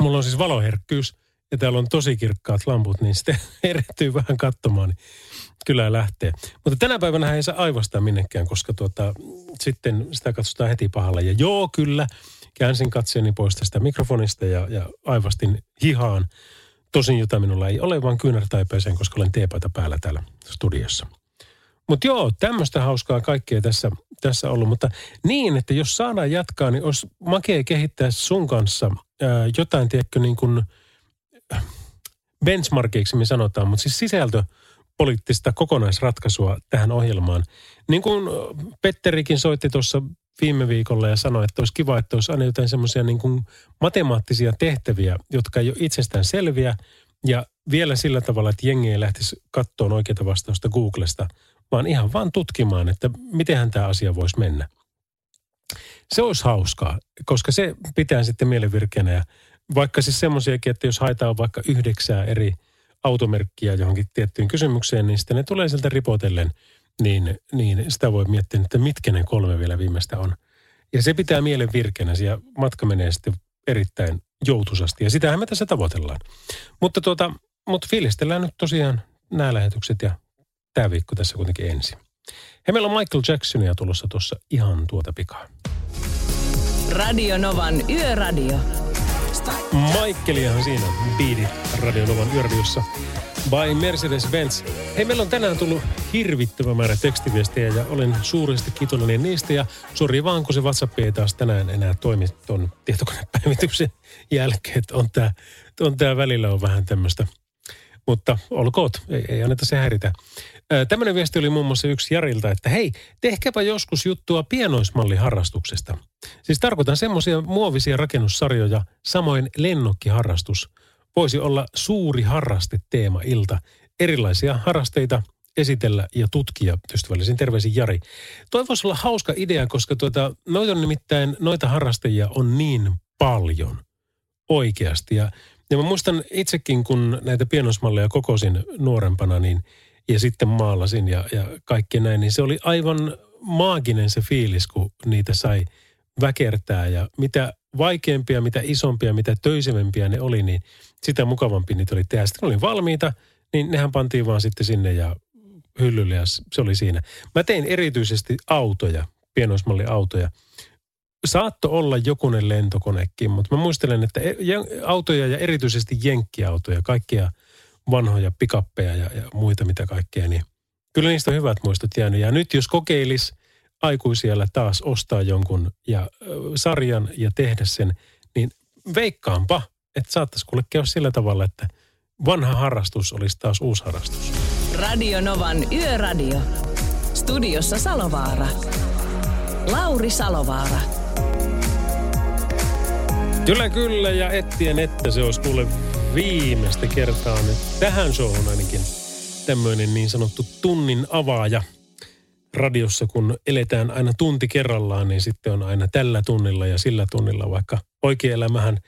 [SPEAKER 2] mulla on siis valoherkkyys ja täällä on tosi kirkkaat lamput, niin sitten erehtyy vähän katsomaan, niin kyllä lähtee. Mutta tänä päivänä ei saa aivastaa minnekään, koska tuota, sitten sitä katsotaan heti pahalla. Ja joo, kyllä, käänsin katseeni pois tästä mikrofonista ja, ja aivastin hihaan. Tosin jota minulla ei ole, vaan kyynärtaipeeseen, koska olen teepaita päällä täällä studiossa. Mutta joo, tämmöistä hauskaa kaikkea tässä, tässä ollut. Mutta niin, että jos saadaan jatkaa, niin olisi makea kehittää sun kanssa ää, jotain, tiedätkö, niin kuin benchmarkiksi me sanotaan, mutta siis sisältö poliittista kokonaisratkaisua tähän ohjelmaan. Niin kuin Petterikin soitti tuossa viime viikolla ja sanoi, että olisi kiva, että olisi aina jotain semmoisia niin kuin matemaattisia tehtäviä, jotka ei ole itsestään selviä ja vielä sillä tavalla, että jengi ei lähtisi kattoon oikeita vastausta Googlesta, vaan ihan vaan tutkimaan, että miten tämä asia voisi mennä. Se olisi hauskaa, koska se pitää sitten mielenvirkeänä ja vaikka siis semmoisiakin, että jos haetaan vaikka yhdeksää eri automerkkiä johonkin tiettyyn kysymykseen, niin sitten ne tulee sieltä ripotellen, niin, niin sitä voi miettiä, että mitkä ne kolme vielä viimeistä on. Ja se pitää mielen virkeänä ja matka menee sitten erittäin joutusasti ja sitähän me tässä tavoitellaan. Mutta, tuota, mutta fiilistellään nyt tosiaan nämä lähetykset ja tämä viikko tässä kuitenkin ensin. He meillä on Michael Jacksonia tulossa tuossa ihan tuota pikaa.
[SPEAKER 1] Radio Novan Yöradio.
[SPEAKER 2] Michaeliahan siinä biidi Radio Novan Yöradiossa by Mercedes-Benz. Hei, meillä on tänään tullut hirvittävä määrä tekstiviestejä ja olen suuresti kiitollinen niistä. Ja sori vaan, kun se WhatsApp ei taas tänään enää toimi tuon tietokonepäivityksen jälkeen. On tämä on välillä on vähän tämmöistä. Mutta olkoot, ei, ei anneta se häiritä. Tämmöinen viesti oli muun muassa yksi Jarilta, että hei, tehkääpä joskus juttua pienoismalliharrastuksesta. Siis tarkoitan semmoisia muovisia rakennussarjoja, samoin lennokkiharrastus. Voisi olla suuri harrasteteema ilta. Erilaisia harrasteita esitellä ja tutkia. Ystävällisin terveisin Jari. Toi voisi olla hauska idea, koska tuota, noita on nimittäin, noita harrastajia on niin paljon oikeasti. Ja, ja mä muistan itsekin, kun näitä pienoismalleja kokosin nuorempana, niin – ja sitten maalasin ja, ja kaikki näin, niin se oli aivan maaginen se fiilis, kun niitä sai väkertää ja mitä vaikeampia, mitä isompia, mitä töisempiä ne oli, niin sitä mukavampi niitä oli tehdä. Sitten oli valmiita, niin nehän pantiin vaan sitten sinne ja hyllylle ja se oli siinä. Mä tein erityisesti autoja, pienoismalliautoja. Saatto olla jokunen lentokonekin, mutta mä muistelen, että e- autoja ja erityisesti jenkkiautoja, kaikkia – vanhoja pikappeja ja, ja muita mitä kaikkea, niin kyllä niistä on hyvät muistot jäänyt. Ja nyt jos kokeilis aikuisiellä taas ostaa jonkun ja äh, sarjan ja tehdä sen, niin veikkaanpa, että saattaisi kuule käydä sillä tavalla, että vanha harrastus olisi taas uusi harrastus.
[SPEAKER 1] Radio Novan Yöradio. Studiossa Salovaara. Lauri Salovaara.
[SPEAKER 2] Kyllä, kyllä, ja ettien että se olisi kuule viimeistä kertaa nyt tähän showhun ainakin tämmöinen niin sanottu tunnin avaaja radiossa, kun eletään aina tunti kerrallaan, niin sitten on aina tällä tunnilla ja sillä tunnilla, vaikka oikea elämähän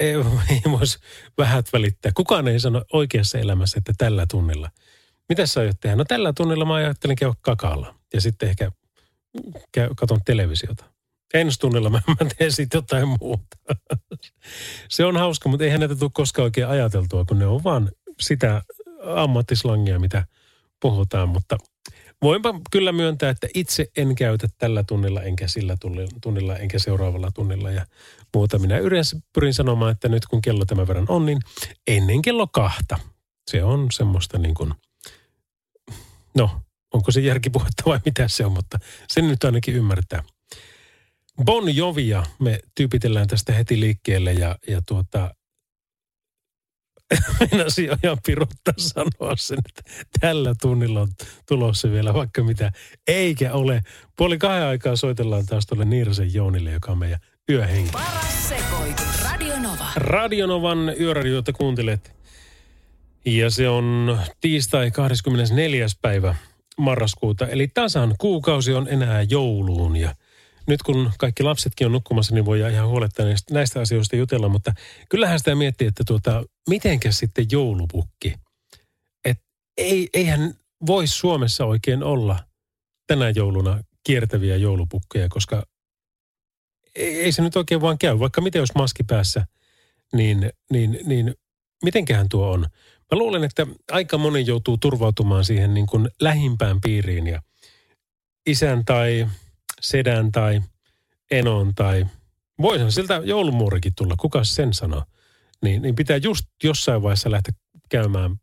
[SPEAKER 2] ei, ei voisi vähät välittää. Kukaan ei sano oikeassa elämässä, että tällä tunnilla. Mitä sä aiot tehdä? No tällä tunnilla mä ajattelin käydä kakalla ja sitten ehkä käy, katon televisiota ensi tunnilla mä, mä teen sitten jotain muuta. se on hauska, mutta eihän näitä tule koskaan oikein ajateltua, kun ne on vaan sitä ammattislangia, mitä puhutaan. Mutta voinpa kyllä myöntää, että itse en käytä tällä tunnilla, enkä sillä tunnilla, enkä seuraavalla tunnilla ja muuta. Minä yleensä pyrin sanomaan, että nyt kun kello tämän verran on, niin ennen kello kahta. Se on semmoista niin kuin, no, onko se järkipuhetta vai mitä se on, mutta sen nyt ainakin ymmärtää. Bon Jovia me tyypitellään tästä heti liikkeelle ja, ja tuota, minä ihan piruttaa sanoa sen, että tällä tunnilla on tulossa vielä vaikka mitä. Eikä ole. Puoli kahden aikaa soitellaan taas tuolle Niirasen Joonille, joka on meidän yöhenki.
[SPEAKER 1] Paras sekoitus. Radio Nova.
[SPEAKER 2] Radionovan yöradiota kuuntelet. Ja se on tiistai 24. päivä marraskuuta. Eli tasan kuukausi on enää jouluun ja – nyt kun kaikki lapsetkin on nukkumassa, niin voi ihan huoletta näistä, näistä asioista jutella, mutta kyllähän sitä miettii, että tuota, mitenkä sitten joulupukki. Et ei, eihän voi Suomessa oikein olla tänä jouluna kiertäviä joulupukkeja, koska ei, ei se nyt oikein vaan käy. Vaikka miten jos maski päässä, niin, niin, niin mitenköhän tuo on? Mä luulen, että aika moni joutuu turvautumaan siihen niin kuin lähimpään piiriin ja isän tai sedän tai enon tai voisihan siltä joulumuurikin tulla, kuka sen sanoo. Niin, niin pitää just jossain vaiheessa lähteä käymään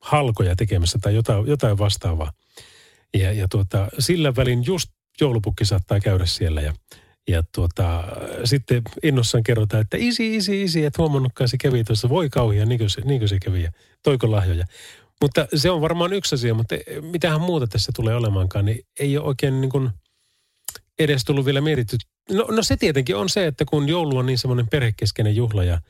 [SPEAKER 2] halkoja tekemässä tai jotain, jotain vastaavaa. Ja, ja tuota, sillä välin just joulupukki saattaa käydä siellä ja, ja tuota, sitten innossaan kerrotaan, että isi, isi, isi, et huomannutkaan se kävi tuossa, voi kauhia, niin kuin se, niin kuin se kävi ja toiko lahjoja. Mutta se on varmaan yksi asia, mutta mitähän muuta tässä tulee olemaankaan, niin ei ole oikein niin kuin edes tullut vielä mietitty. No, no se tietenkin on se, että kun joulu on niin semmoinen perhekeskeinen juhla ja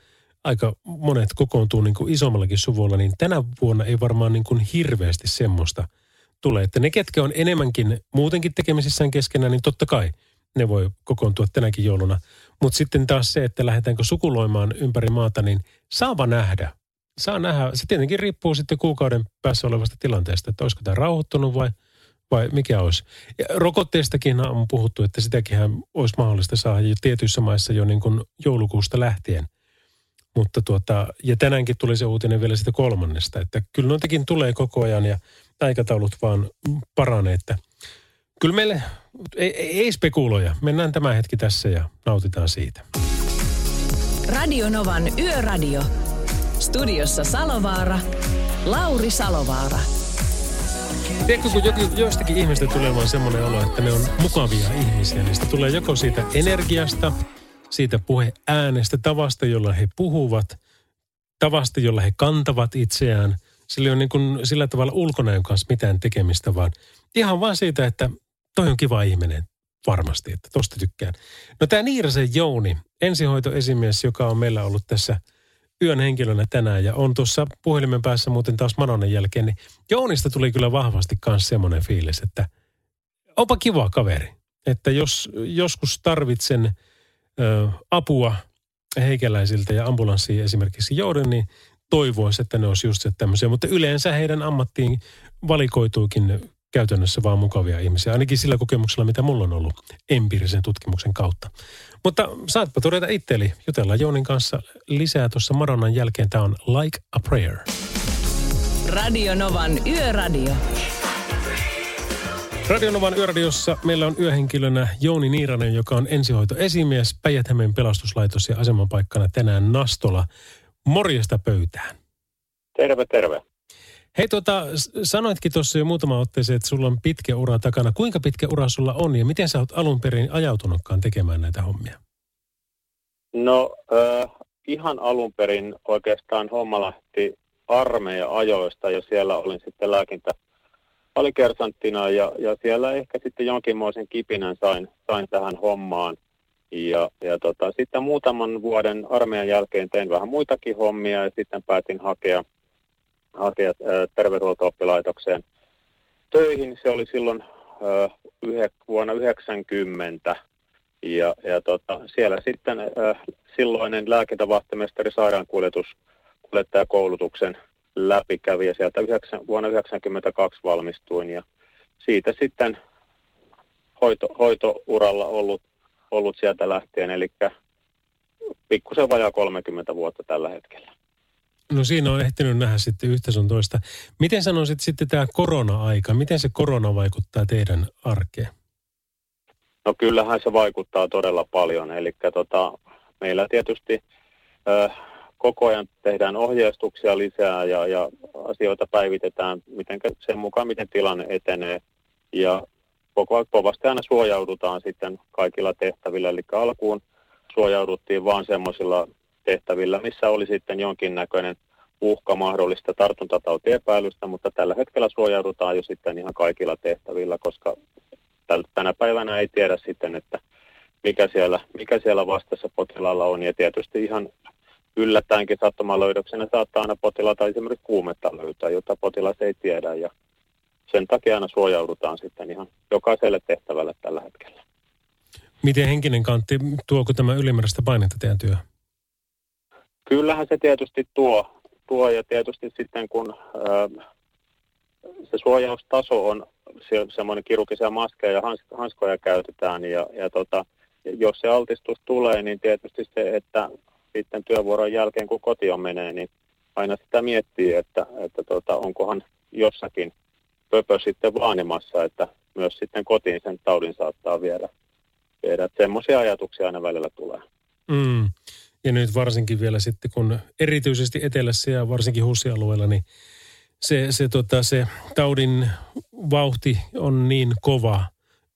[SPEAKER 2] aika monet kokoontuu niin kuin isommallakin suvulla, niin tänä vuonna ei varmaan niin kuin hirveästi semmoista – tulee. Että ne, ketkä on enemmänkin muutenkin tekemisissään keskenään, niin totta kai ne voi kokoontua tänäkin jouluna. Mutta sitten taas se, että lähdetäänkö sukuloimaan ympäri maata, niin saava nähdä. Saa nähdä. Se tietenkin riippuu sitten kuukauden päässä olevasta tilanteesta, että olisiko tämä rauhoittunut vai, vai mikä olisi. Ja rokotteestakin on puhuttu, että sitäkin olisi mahdollista saada jo tietyissä maissa jo niin kuin joulukuusta lähtien. Mutta tuota, ja tänäänkin tuli se uutinen vielä sitä kolmannesta, että kyllä noitakin tulee koko ajan ja aikataulut vaan paranee, että kyllä meille ei, ei spekuloja. Mennään tämä hetki tässä ja nautitaan siitä.
[SPEAKER 1] Radio Novan Yöradio. Studiossa Salovaara. Lauri Salovaara.
[SPEAKER 2] Tiedätkö, kun joku, joistakin ihmistä tulee vaan semmoinen olo, että ne on mukavia ihmisiä. Niistä tulee joko siitä energiasta, siitä puheäänestä, tavasta, jolla he puhuvat, tavasta, jolla he kantavat itseään – sillä ole niin kuin sillä tavalla ulkonäön kanssa mitään tekemistä, vaan ihan vaan siitä, että toi on kiva ihminen varmasti, että tosta tykkään. No tämä Niirasen Jouni, ensihoitoesimies, joka on meillä ollut tässä yön henkilönä tänään ja on tuossa puhelimen päässä muuten taas Manonen jälkeen, niin Jounista tuli kyllä vahvasti myös semmoinen fiilis, että onpa kiva kaveri. Että jos joskus tarvitsen ö, apua heikäläisiltä ja ambulanssiin esimerkiksi joudun, niin toivoisi, että ne olisi just tämmöisiä. Mutta yleensä heidän ammattiin valikoituukin käytännössä vaan mukavia ihmisiä. Ainakin sillä kokemuksella, mitä mulla on ollut empiirisen tutkimuksen kautta. Mutta saatpa todeta itseli. Jutellaan Joonin kanssa lisää tuossa Maronan jälkeen. Tämä on Like a Prayer.
[SPEAKER 1] Radio Novan Yöradio.
[SPEAKER 2] Radionovan yöradiossa meillä on yöhenkilönä Jouni Niiranen, joka on ensihoitoesimies, päijät pelastuslaitos ja asemanpaikkana tänään Nastola. Morjesta pöytään.
[SPEAKER 4] Terve, terve.
[SPEAKER 2] Hei tuota, sanoitkin tuossa jo muutama otteeseen, että sulla on pitkä ura takana. Kuinka pitkä ura sulla on ja miten sä oot alun perin ajautunutkaan tekemään näitä hommia?
[SPEAKER 4] No äh, ihan alun perin oikeastaan homma lähti armeija ajoista ja siellä olin sitten lääkintä alikertanttina ja, ja siellä ehkä sitten jonkinmoisen kipinän sain, sain tähän hommaan – ja, ja tota, sitten muutaman vuoden armeijan jälkeen tein vähän muitakin hommia ja sitten päätin hakea, hakea terveydenhuolto-oppilaitokseen töihin. Se oli silloin vuonna 90 ja, ja tota, siellä sitten silloinen lääkintävahtimestari sairaankuljetus koulutuksen läpi kävi ja sieltä yhdeksän, vuonna 1992 valmistuin ja siitä sitten hoito, hoitouralla ollut ollut sieltä lähtien, eli pikkusen vajaa 30 vuotta tällä hetkellä.
[SPEAKER 2] No siinä on ehtinyt nähdä sitten yhtä sun toista. Miten sanoisit sitten tämä korona-aika, miten se korona vaikuttaa teidän arkeen?
[SPEAKER 4] No kyllähän se vaikuttaa todella paljon, eli tota, meillä tietysti äh, koko ajan tehdään ohjeistuksia lisää ja, ja asioita päivitetään miten, sen mukaan, miten tilanne etenee. Ja koko kovasti aina suojaudutaan sitten kaikilla tehtävillä. Eli alkuun suojauduttiin vain semmoisilla tehtävillä, missä oli sitten jonkinnäköinen uhka mahdollista tartuntatauti-epäilystä, mutta tällä hetkellä suojaudutaan jo sitten ihan kaikilla tehtävillä, koska tänä päivänä ei tiedä sitten, että mikä siellä, mikä siellä vastassa potilaalla on. Ja tietysti ihan yllättäenkin sattumalöydöksenä saattaa aina potilaata esimerkiksi kuumetta löytää, jota potilas ei tiedä. Ja sen takia aina suojaudutaan sitten ihan jokaiselle tehtävälle tällä hetkellä.
[SPEAKER 2] Miten henkinen kantti, tuoko tämä ylimääräistä painetta teidän työ?
[SPEAKER 4] Kyllähän se tietysti tuo, tuo ja tietysti sitten kun ää, se suojaustaso on se, semmoinen kirurgisia maskeja ja hans, hanskoja käytetään ja, ja tota, jos se altistus tulee, niin tietysti se, että sitten työvuoron jälkeen kun kotiin menee, niin aina sitä miettii, että, että tota, onkohan jossakin pöpö sitten vaanimassa, että myös sitten kotiin sen taudin saattaa viedä. viedä. Semmoisia ajatuksia aina välillä tulee.
[SPEAKER 2] Mm. Ja nyt varsinkin vielä sitten, kun erityisesti etelässä ja varsinkin hussialueella, niin se, se, tota, se taudin vauhti on niin kova,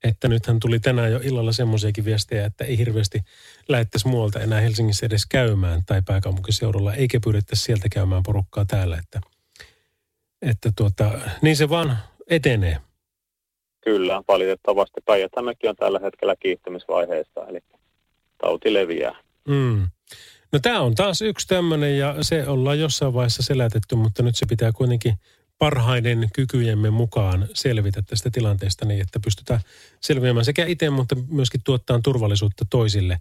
[SPEAKER 2] että nythän tuli tänään jo illalla semmoisiakin viestejä, että ei hirveästi lähettäisi muualta enää Helsingissä edes käymään tai pääkaupunkiseudulla, eikä pyydettäisi sieltä käymään porukkaa täällä. Että, että tuota, niin se vaan etenee.
[SPEAKER 4] Kyllä, valitettavasti. päijät on tällä hetkellä kiihtymisvaiheessa, eli tauti leviää.
[SPEAKER 2] Mm. No tämä on taas yksi tämmöinen ja se ollaan jossain vaiheessa selätetty, mutta nyt se pitää kuitenkin parhaiden kykyjemme mukaan selvitä tästä tilanteesta niin, että pystytään selviämään sekä itse, mutta myöskin tuottaa turvallisuutta toisille.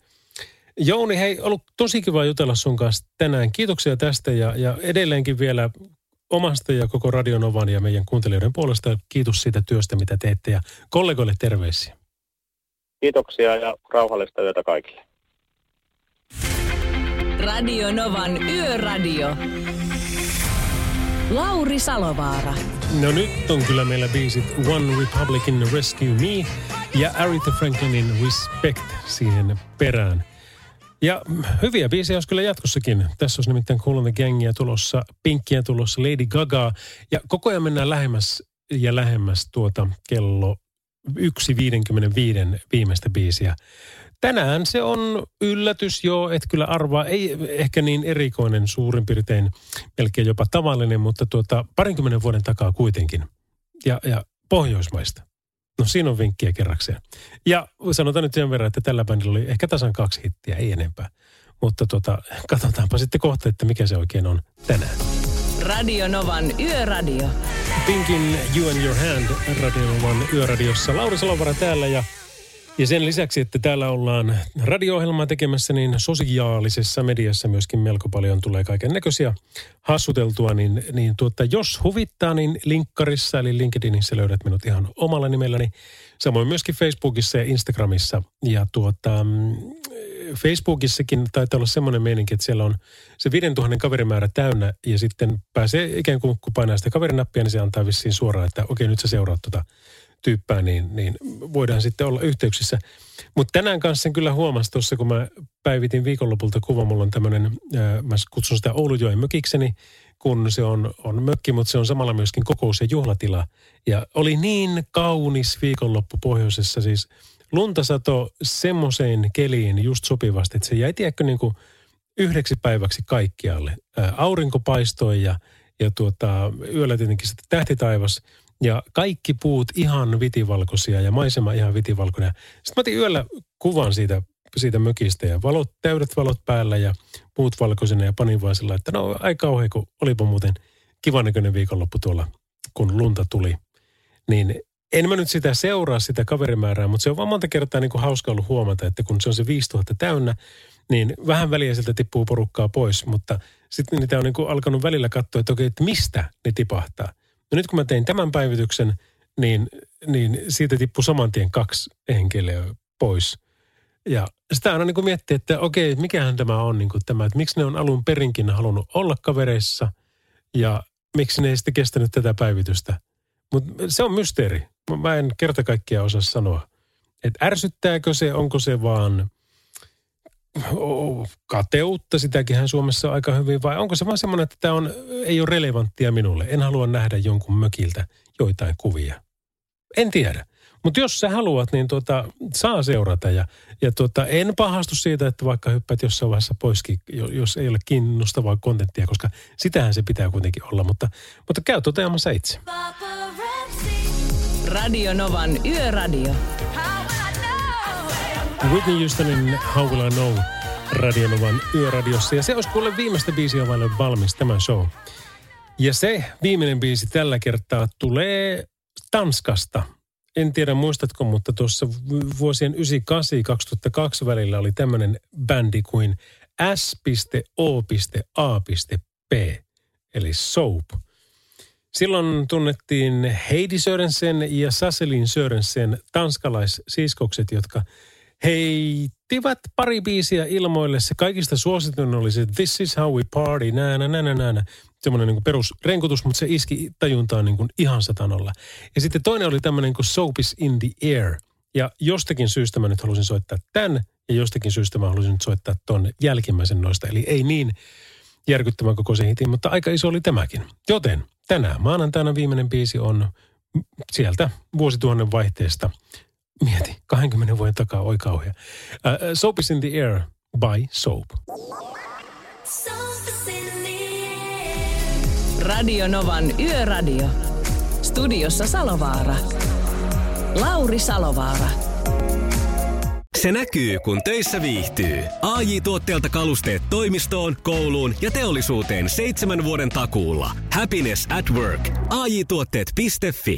[SPEAKER 2] Jouni, hei, ollut tosi kiva jutella sun kanssa tänään. Kiitoksia tästä ja, ja edelleenkin vielä omasta ja koko Radionovan ja meidän kuuntelijoiden puolesta kiitos siitä työstä, mitä teette ja kollegoille terveisiä.
[SPEAKER 4] Kiitoksia ja rauhallista yötä kaikille.
[SPEAKER 1] Radio Novan Yöradio. Lauri Salovaara.
[SPEAKER 2] No nyt on kyllä meillä biisit One Republican Rescue Me ja Aretha Franklinin Respect siihen perään. Ja hyviä biisejä olisi kyllä jatkossakin. Tässä olisi nimittäin Cool the Gangia tulossa, Pinkkiä tulossa, Lady Gaga. Ja koko ajan mennään lähemmäs ja lähemmäs tuota kello 1.55 viimeistä biisiä. Tänään se on yllätys, joo, et kyllä arvaa, ei ehkä niin erikoinen suurin piirtein, melkein jopa tavallinen, mutta tuota, parinkymmenen vuoden takaa kuitenkin. Ja, ja Pohjoismaista. No siinä on vinkkiä kerrakseen. Ja sanotaan nyt sen verran, että tällä bändillä oli ehkä tasan kaksi hittiä, ei enempää. Mutta tuota, katsotaanpa sitten kohta, että mikä se oikein on tänään.
[SPEAKER 1] Radio Novan Yöradio.
[SPEAKER 2] Pinkin You and Your Hand Radio Novan Yöradiossa. Lauri Salovara täällä ja ja sen lisäksi, että täällä ollaan radio-ohjelmaa tekemässä, niin sosiaalisessa mediassa myöskin melko paljon tulee kaiken näköisiä hassuteltua. Niin, niin tuota, jos huvittaa, niin linkkarissa eli LinkedInissä löydät minut ihan omalla nimelläni. Samoin myöskin Facebookissa ja Instagramissa. Ja tuota, Facebookissakin taitaa olla semmoinen meininki, että siellä on se 5000 kaverimäärä täynnä ja sitten pääsee ikään kuin kun painaa sitä kaverinappia, niin se antaa vissiin suoraan, että okei nyt sä seuraat tuota tyyppää, niin, niin voidaan sitten olla yhteyksissä. Mutta tänään kanssa sen kyllä huomasi tuossa, kun mä päivitin viikonlopulta kuva, mulla on tämmöinen, mä kutsun sitä Oulujoen mökikseni, kun se on, on mökki, mutta se on samalla myöskin kokous- ja juhlatila. Ja oli niin kaunis viikonloppu pohjoisessa, siis lunta sato semmoiseen keliin just sopivasti, että se jäi tiedätkö niin kuin yhdeksi päiväksi kaikkialle. Ää, aurinko paistoi ja, ja tuota, yöllä tietenkin sitten tähtitaivas – ja kaikki puut ihan vitivalkoisia ja maisema ihan vitivalkoinen. Sitten mä otin yöllä kuvan siitä, siitä mökistä ja valot, täydet valot päällä ja puut valkoisena ja panin vaan sillä, että no ai kauhean, kun olipa muuten kivan näköinen viikonloppu tuolla, kun lunta tuli. Niin en mä nyt sitä seuraa, sitä kaverimäärää, mutta se on vaan monta kertaa niin kuin hauska ollut huomata, että kun se on se 5000 täynnä, niin vähän väliä sieltä tippuu porukkaa pois, mutta sitten niitä on niin kuin alkanut välillä katsoa, että okei, että mistä ne tipahtaa. No nyt kun mä tein tämän päivityksen, niin, niin siitä tippui saman tien kaksi henkilöä pois. Ja sitä aina niin kuin miettii, että okei, mikähän tämä on niin kuin tämä, että miksi ne on alun perinkin halunnut olla kavereissa ja miksi ne ei sitten kestänyt tätä päivitystä. Mutta se on mysteeri. Mä en kerta kaikkiaan osaa sanoa. Että ärsyttääkö se, onko se vaan kateutta, sitäkin Suomessa on aika hyvin, vai onko se vaan semmoinen, että tämä on, ei ole relevanttia minulle. En halua nähdä jonkun mökiltä joitain kuvia. En tiedä. Mutta jos sä haluat, niin tuota, saa seurata. Ja, ja tuota, en pahastu siitä, että vaikka hyppäät jossain vaiheessa poiskin, jos ei ole kiinnostavaa kontenttia, koska sitähän se pitää kuitenkin olla. Mutta, mutta käy toteamassa itse.
[SPEAKER 1] Radio Novan Yöradio.
[SPEAKER 2] Whitney Houstonin How Will I Know Radionovan yöradiossa. Ja se olisi kuule viimeistä biisiä vaille valmis tämä show. Ja se viimeinen biisi tällä kertaa tulee Tanskasta. En tiedä muistatko, mutta tuossa vuosien 98-2002 välillä oli tämmöinen bändi kuin S.O.A.P. eli Soap. Silloin tunnettiin Heidi Sörensen ja Saselin Sörensen tanskalaissiskokset, jotka heittivät pari biisiä ilmoille. Se kaikista suosituin oli se This is how we party, nää, nää, nää, nää. Semmoinen niin perusrenkutus, mutta se iski tajuntaan niin kuin ihan satanolla. Ja sitten toinen oli tämmöinen kuin Soap is in the air. Ja jostakin syystä mä nyt halusin soittaa tämän, ja jostakin syystä mä halusin nyt soittaa ton jälkimmäisen noista. Eli ei niin järkyttävän kokoisen hitin, mutta aika iso oli tämäkin. Joten tänään maanantaina viimeinen biisi on sieltä vuosituhannen vaihteesta. Mieti, 20 vuoden takaa, oi kauhea. Uh, Soap is in the air by Soap.
[SPEAKER 1] Radio Novan Yöradio. Studiossa Salovaara. Lauri Salovaara.
[SPEAKER 7] Se näkyy, kun töissä viihtyy. ai tuotteelta kalusteet toimistoon, kouluun ja teollisuuteen seitsemän vuoden takuulla. Happiness at work. AJ-tuotteet.fi